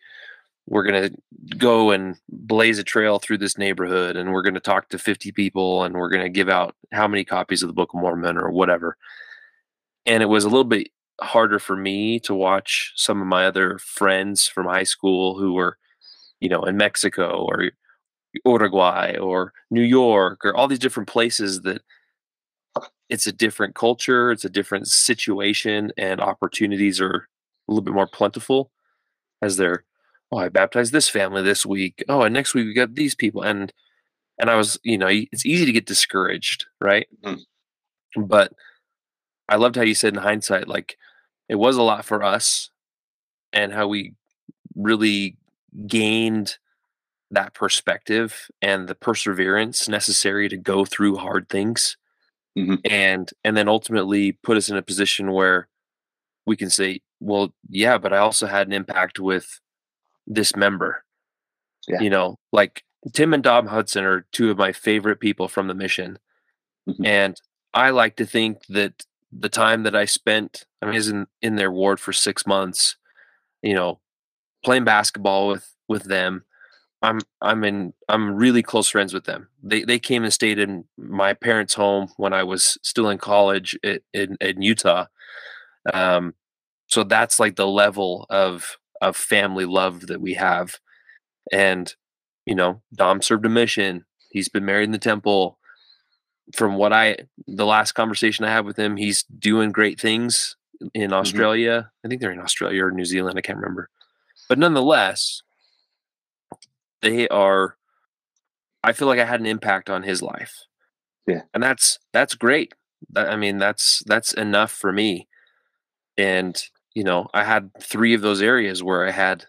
we're gonna go and blaze a trail through this neighborhood, and we're gonna talk to fifty people, and we're gonna give out how many copies of the Book of Mormon or whatever. And it was a little bit harder for me to watch some of my other friends from high school who were, you know, in Mexico or Uruguay or New York or all these different places that it's a different culture, it's a different situation, and opportunities are a little bit more plentiful as they're, oh, I baptized this family this week. Oh, and next week we got these people. And and I was, you know, it's easy to get discouraged, right? Mm-hmm. But I loved how you said in hindsight, like it was a lot for us and how we really gained that perspective and the perseverance necessary to go through hard things mm-hmm. and and then ultimately put us in a position where we can say well yeah but i also had an impact with this member yeah. you know like tim and dom hudson are two of my favorite people from the mission mm-hmm. and i like to think that the time that I spent, I mean, I was in, in their ward for six months, you know, playing basketball with, with them. I'm, I'm in, I'm really close friends with them. They, they came and stayed in my parents' home when I was still in college in, in, in Utah. Um, so that's like the level of, of family love that we have. And, you know, Dom served a mission. He's been married in the temple from what I the last conversation I had with him, he's doing great things in mm-hmm. Australia. Mm-hmm. I think they're in Australia or New Zealand. I can't remember, but nonetheless, they are. I feel like I had an impact on his life. Yeah, and that's that's great. I mean, that's that's enough for me. And you know, I had three of those areas where I had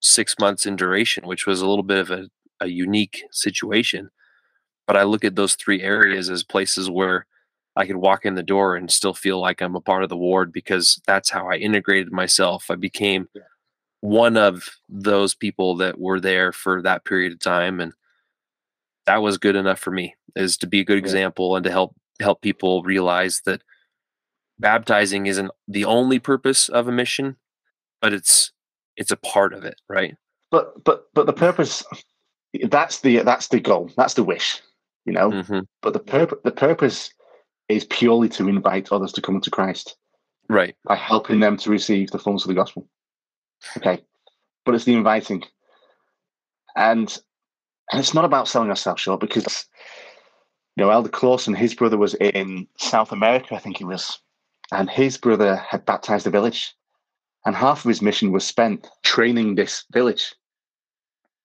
six months in duration, which was a little bit of a, a unique situation but I look at those three areas as places where I could walk in the door and still feel like I'm a part of the ward because that's how I integrated myself. I became one of those people that were there for that period of time and that was good enough for me is to be a good example and to help help people realize that baptizing isn't the only purpose of a mission but it's it's a part of it right but but but the purpose that's the that's the goal that's the wish you know. Mm-hmm. But the purpose the purpose is purely to invite others to come to Christ, right? By helping them to receive the fullness of the gospel. Okay, but it's the inviting, and and it's not about selling ourselves short because you know Elder Clausen, his brother was in South America, I think he was, and his brother had baptized the village, and half of his mission was spent training this village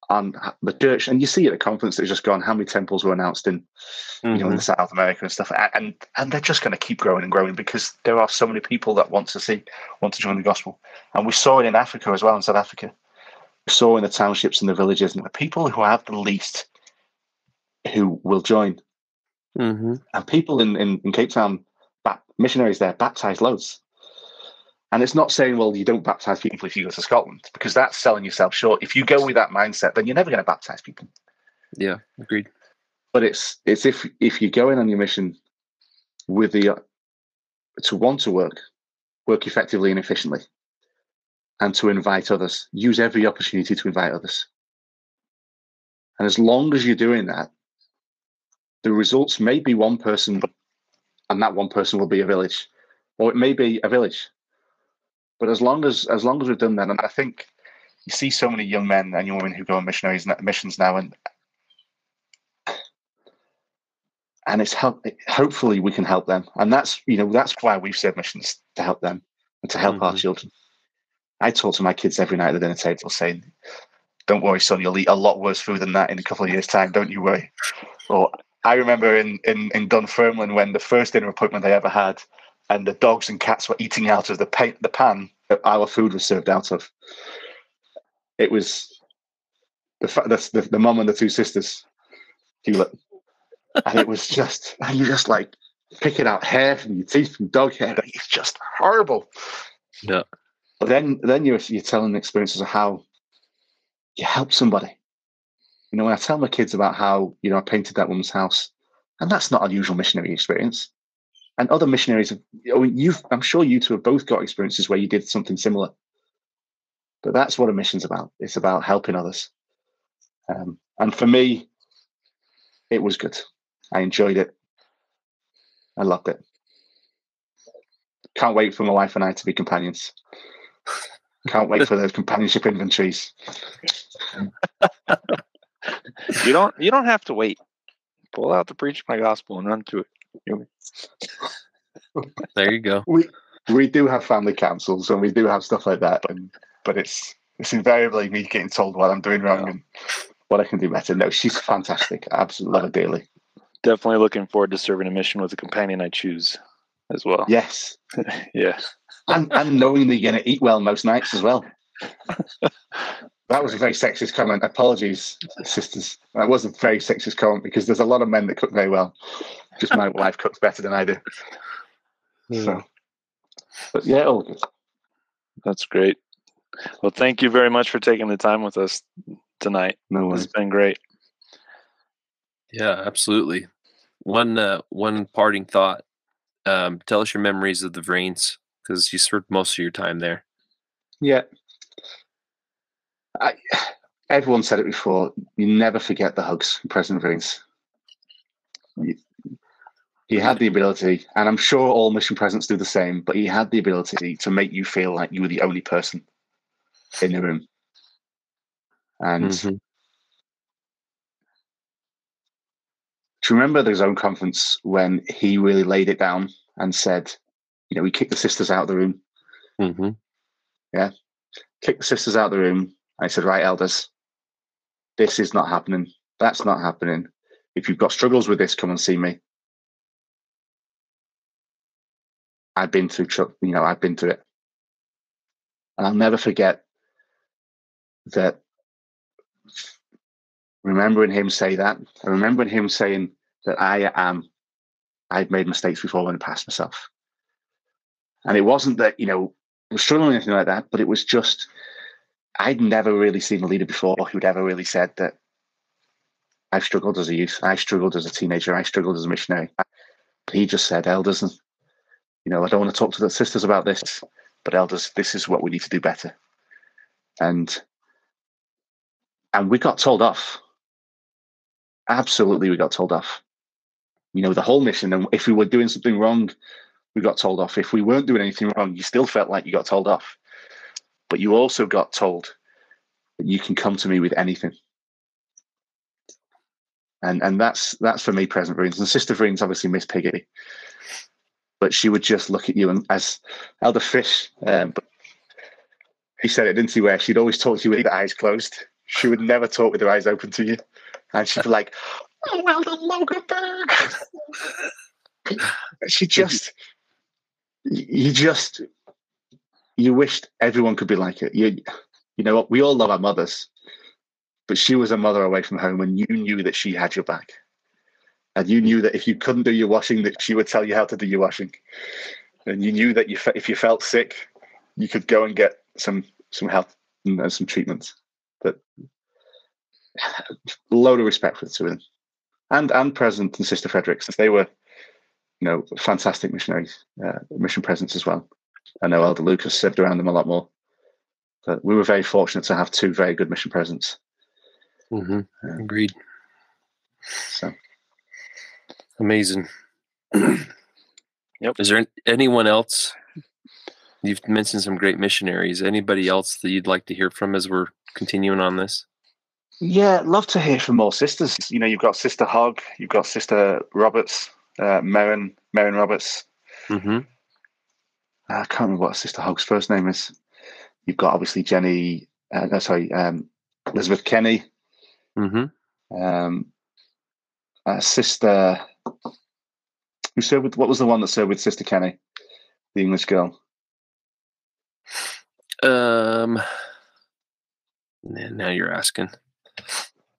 and the church, and you see at the conference that's just gone how many temples were announced in, mm-hmm. you know, in mm-hmm. South America and stuff, and and they're just going to keep growing and growing because there are so many people that want to see, want to join the gospel, and we saw it in Africa as well, in South Africa, we saw in the townships and the villages, and the people who have the least, who will join, mm-hmm. and people in, in in Cape Town, missionaries there baptized loads, and it's not saying, well, you don't baptize people if you go to Scotland, because that's selling yourself short. If you go with that mindset, then you're never going to baptize people. Yeah, agreed. But it's it's if if you go in on your mission with the uh, to want to work, work effectively and efficiently, and to invite others, use every opportunity to invite others. And as long as you're doing that, the results may be one person, and that one person will be a village, or it may be a village. But as long as as long as we've done that, and I think you see so many young men and young women who go on missionaries missions now, and and it's help. Hopefully, we can help them, and that's you know that's why we've said missions to help them and to help mm-hmm. our children. I talk to my kids every night at the dinner table, saying, "Don't worry, son, you'll eat a lot worse food than that in a couple of years' time. Don't you worry." Or I remember in in in Dunfermline when the first dinner appointment I ever had, and the dogs and cats were eating out of the pa- the pan that our food was served out of. It was the the the, the mum and the two sisters, Hewlett, and it was just and you just like picking out hair from your teeth from dog hair. It's just horrible. Yeah. But then then you're you're telling experiences of how you help somebody. You know, when I tell my kids about how you know I painted that woman's house, and that's not unusual missionary experience. And other missionaries, have, I mean, you've, I'm sure you two have both got experiences where you did something similar. But that's what a mission's about. It's about helping others. Um, and for me, it was good. I enjoyed it. I loved it. Can't wait for my wife and I to be companions. Can't wait for those companionship inventories. you don't you don't have to wait. Pull out the preach my gospel and run through it. there you go. We we do have family councils and we do have stuff like that, and but it's it's invariably me getting told what I'm doing wrong and what I can do better. No, she's fantastic. I absolutely love her dearly. Definitely looking forward to serving a mission with a companion I choose as well. Yes. yeah. And and knowing that you're gonna eat well most nights as well. That was a very sexist comment. Apologies, sisters. That was a very sexist comment because there's a lot of men that cook very well. Just my wife cooks better than I do. So but yeah, all good. That's great. Well, thank you very much for taking the time with us tonight. No, it's been great. Yeah, absolutely. One uh, one parting thought. Um, tell us your memories of the Vrains because you served most of your time there. Yeah. I, everyone said it before. You never forget the hugs from President Vrains. He had the ability, and I'm sure all mission presidents do the same, but he had the ability to make you feel like you were the only person in the room. And mm-hmm. do you remember the zone conference when he really laid it down and said, you know, we kicked the sisters out of the room? Mm-hmm. Yeah. Kick the sisters out of the room. I said, right, elders, this is not happening. That's not happening. If you've got struggles with this, come and see me. I've been through, you know, I've been through it. And I'll never forget that remembering him say that, remembering him saying that I am, I've made mistakes before when I passed myself. And it wasn't that, you know, was struggling or anything like that, but it was just, I'd never really seen a leader before who'd ever really said that I've struggled as a youth, I struggled as a teenager, I struggled as a missionary. He just said, elders, and you know, I don't want to talk to the sisters about this, but elders, this is what we need to do better. And and we got told off. Absolutely, we got told off. You know, the whole mission. And if we were doing something wrong, we got told off. If we weren't doing anything wrong, you still felt like you got told off. But you also got told that you can come to me with anything. And and that's that's for me, present Vrains. And Sister Vrains obviously Miss Piggy but she would just look at you and as Elder Fish, um, but he said it, didn't he? Where she'd always talk to you with her eyes closed. She would never talk with her eyes open to you, and she'd be like, "Oh, Elder Loggenberg." she just, you just, you wished everyone could be like it. You, you know what? We all love our mothers, but she was a mother away from home, and you knew that she had your back and you knew that if you couldn't do your washing, that she would tell you how to do your washing, and you knew that you if you felt sick, you could go and get some some help and some treatment. But load of respect for the two of them, and and President and Sister Fredericks, they were, you know, fantastic missionaries, uh, mission presence as well. I know Elder Lucas served around them a lot more, but we were very fortunate to have two very good mission presents. Mm-hmm. Agreed. So amazing. yep. Is there anyone else? You've mentioned some great missionaries. Anybody else that you'd like to hear from as we're continuing on this? Yeah, love to hear from more sisters. You know, you've got Sister Hogg, you've got Sister Roberts, uh, Merrin, Merrin Roberts. Mm-hmm. I can't remember what Sister Hogg's first name is. You've got obviously Jenny, uh, no, sorry, um, Elizabeth Kenny. Mm-hmm. Um, uh, Sister, who served with, what was the one that served with Sister Kenny, the English girl? Um, now you're asking.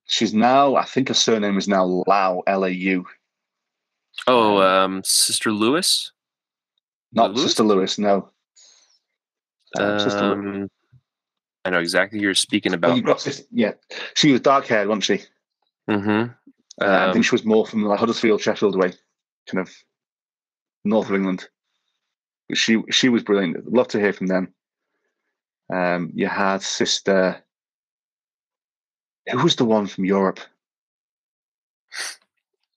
She's now, I think her surname is now Lau, L A U. Oh, um, Sister Lewis? Not Lewis? Sister Lewis, no. Um, Sister Lewis. I know exactly who you're speaking about. Oh, you got sister, yeah. She was dark haired, wasn't she? Mm-hmm. Um, uh, I think um, she was more from like Huddersfield, Sheffield way, kind of north of England. She she was brilliant. Love to hear from them. Um, you had Sister. Who was the one from Europe?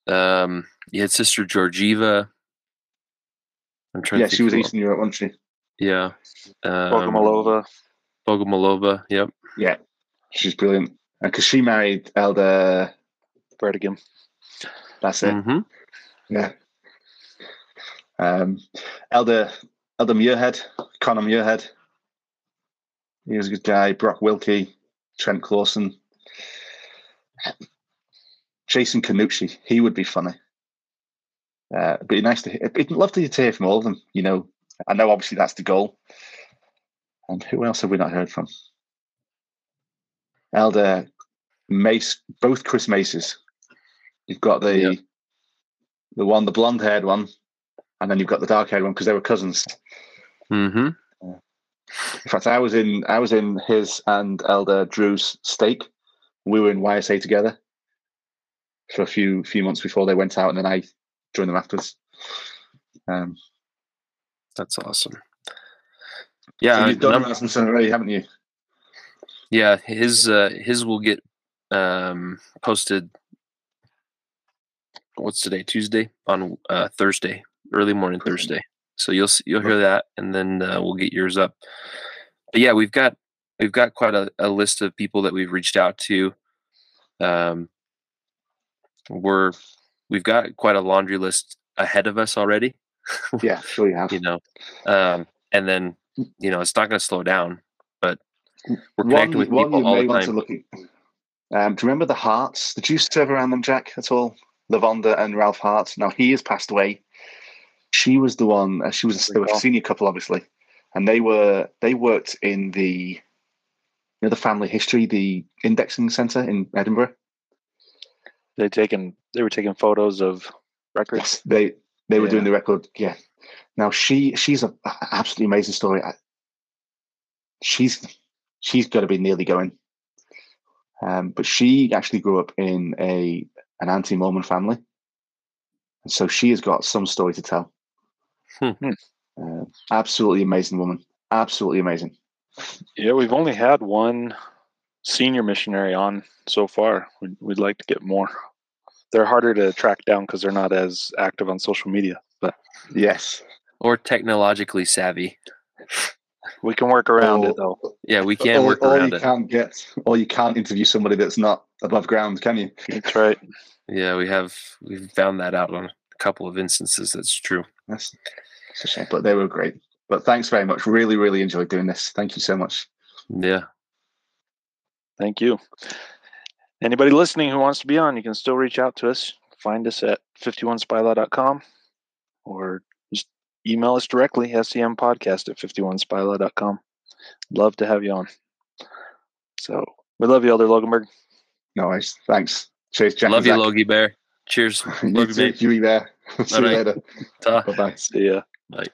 Um, you had Sister Georgieva. I'm trying. Yeah, she was Eastern Europe, wasn't she? Yeah. Um, Bogomolova. Bogomolova. Yep. Yeah, she's brilliant. Because she married Elder Bredegem. That's it. Mm-hmm. Yeah. Um, Elder Elder Muirhead, Connor Muirhead. He was a good guy. Brock Wilkie, Trent Clawson, Jason Canucci. He would be funny. Uh, it'd be nice to hear. It'd love to hear from all of them. You know, I know obviously that's the goal. And who else have we not heard from? Elder Mace, both Chris Maces. You've got the yep. the one, the blonde haired one, and then you've got the dark haired one because they were cousins. Mm-hmm. In fact, I was in I was in his and Elder Drew's stake. We were in YSA together for a few few months before they went out, and then I joined them afterwards. Um, That's awesome. Yeah, so you've done Rasmussen already, haven't you? Yeah, his uh, his will get um, posted. What's today? Tuesday on uh, Thursday, early morning Thursday. So you'll see, you'll hear that, and then uh, we'll get yours up. But yeah, we've got we've got quite a, a list of people that we've reached out to. Um, we're we've got quite a laundry list ahead of us already. yeah, sure you have. you know, um, and then you know it's not going to slow down, but we're connecting with people all the time. To look at, um, do you remember the Harts? Did you serve around them, Jack, at all? Lavonda and Ralph Hart. Now he has passed away. She was the one. Uh, she was a, a senior couple, obviously, and they were they worked in the you know the family history, the indexing center in Edinburgh. They taken they were taking photos of records. Yes, they they were yeah. doing the record. Yeah. Now she she's a absolutely amazing story. She's she's got to be nearly going. Um, but she actually grew up in a an anti-Mormon family, and so she has got some story to tell. Hmm. Uh, absolutely amazing woman. Absolutely amazing. Yeah, we've only had one senior missionary on so far. We'd, we'd like to get more. They're harder to track down because they're not as active on social media. But yes, or technologically savvy. We can work around or, it though. Yeah, we can or, work or around you it. Can't get, or you can't interview somebody that's not above ground, can you? That's right. Yeah, we have we've found that out on a couple of instances. That's true. That's, that's a shame, but they were great. But thanks very much. Really, really enjoyed doing this. Thank you so much. Yeah. Thank you. Anybody listening who wants to be on, you can still reach out to us. Find us at 51spylaw.com or just email us directly, sempodcast at 51spylaw.com. Love to have you on. So we love you, Elder Loggenberg. No worries. Thanks. Cheers, Jack. Love you, Logie Bear. Cheers. you too, Bear. See you later. Bye bye. See ya. Bye.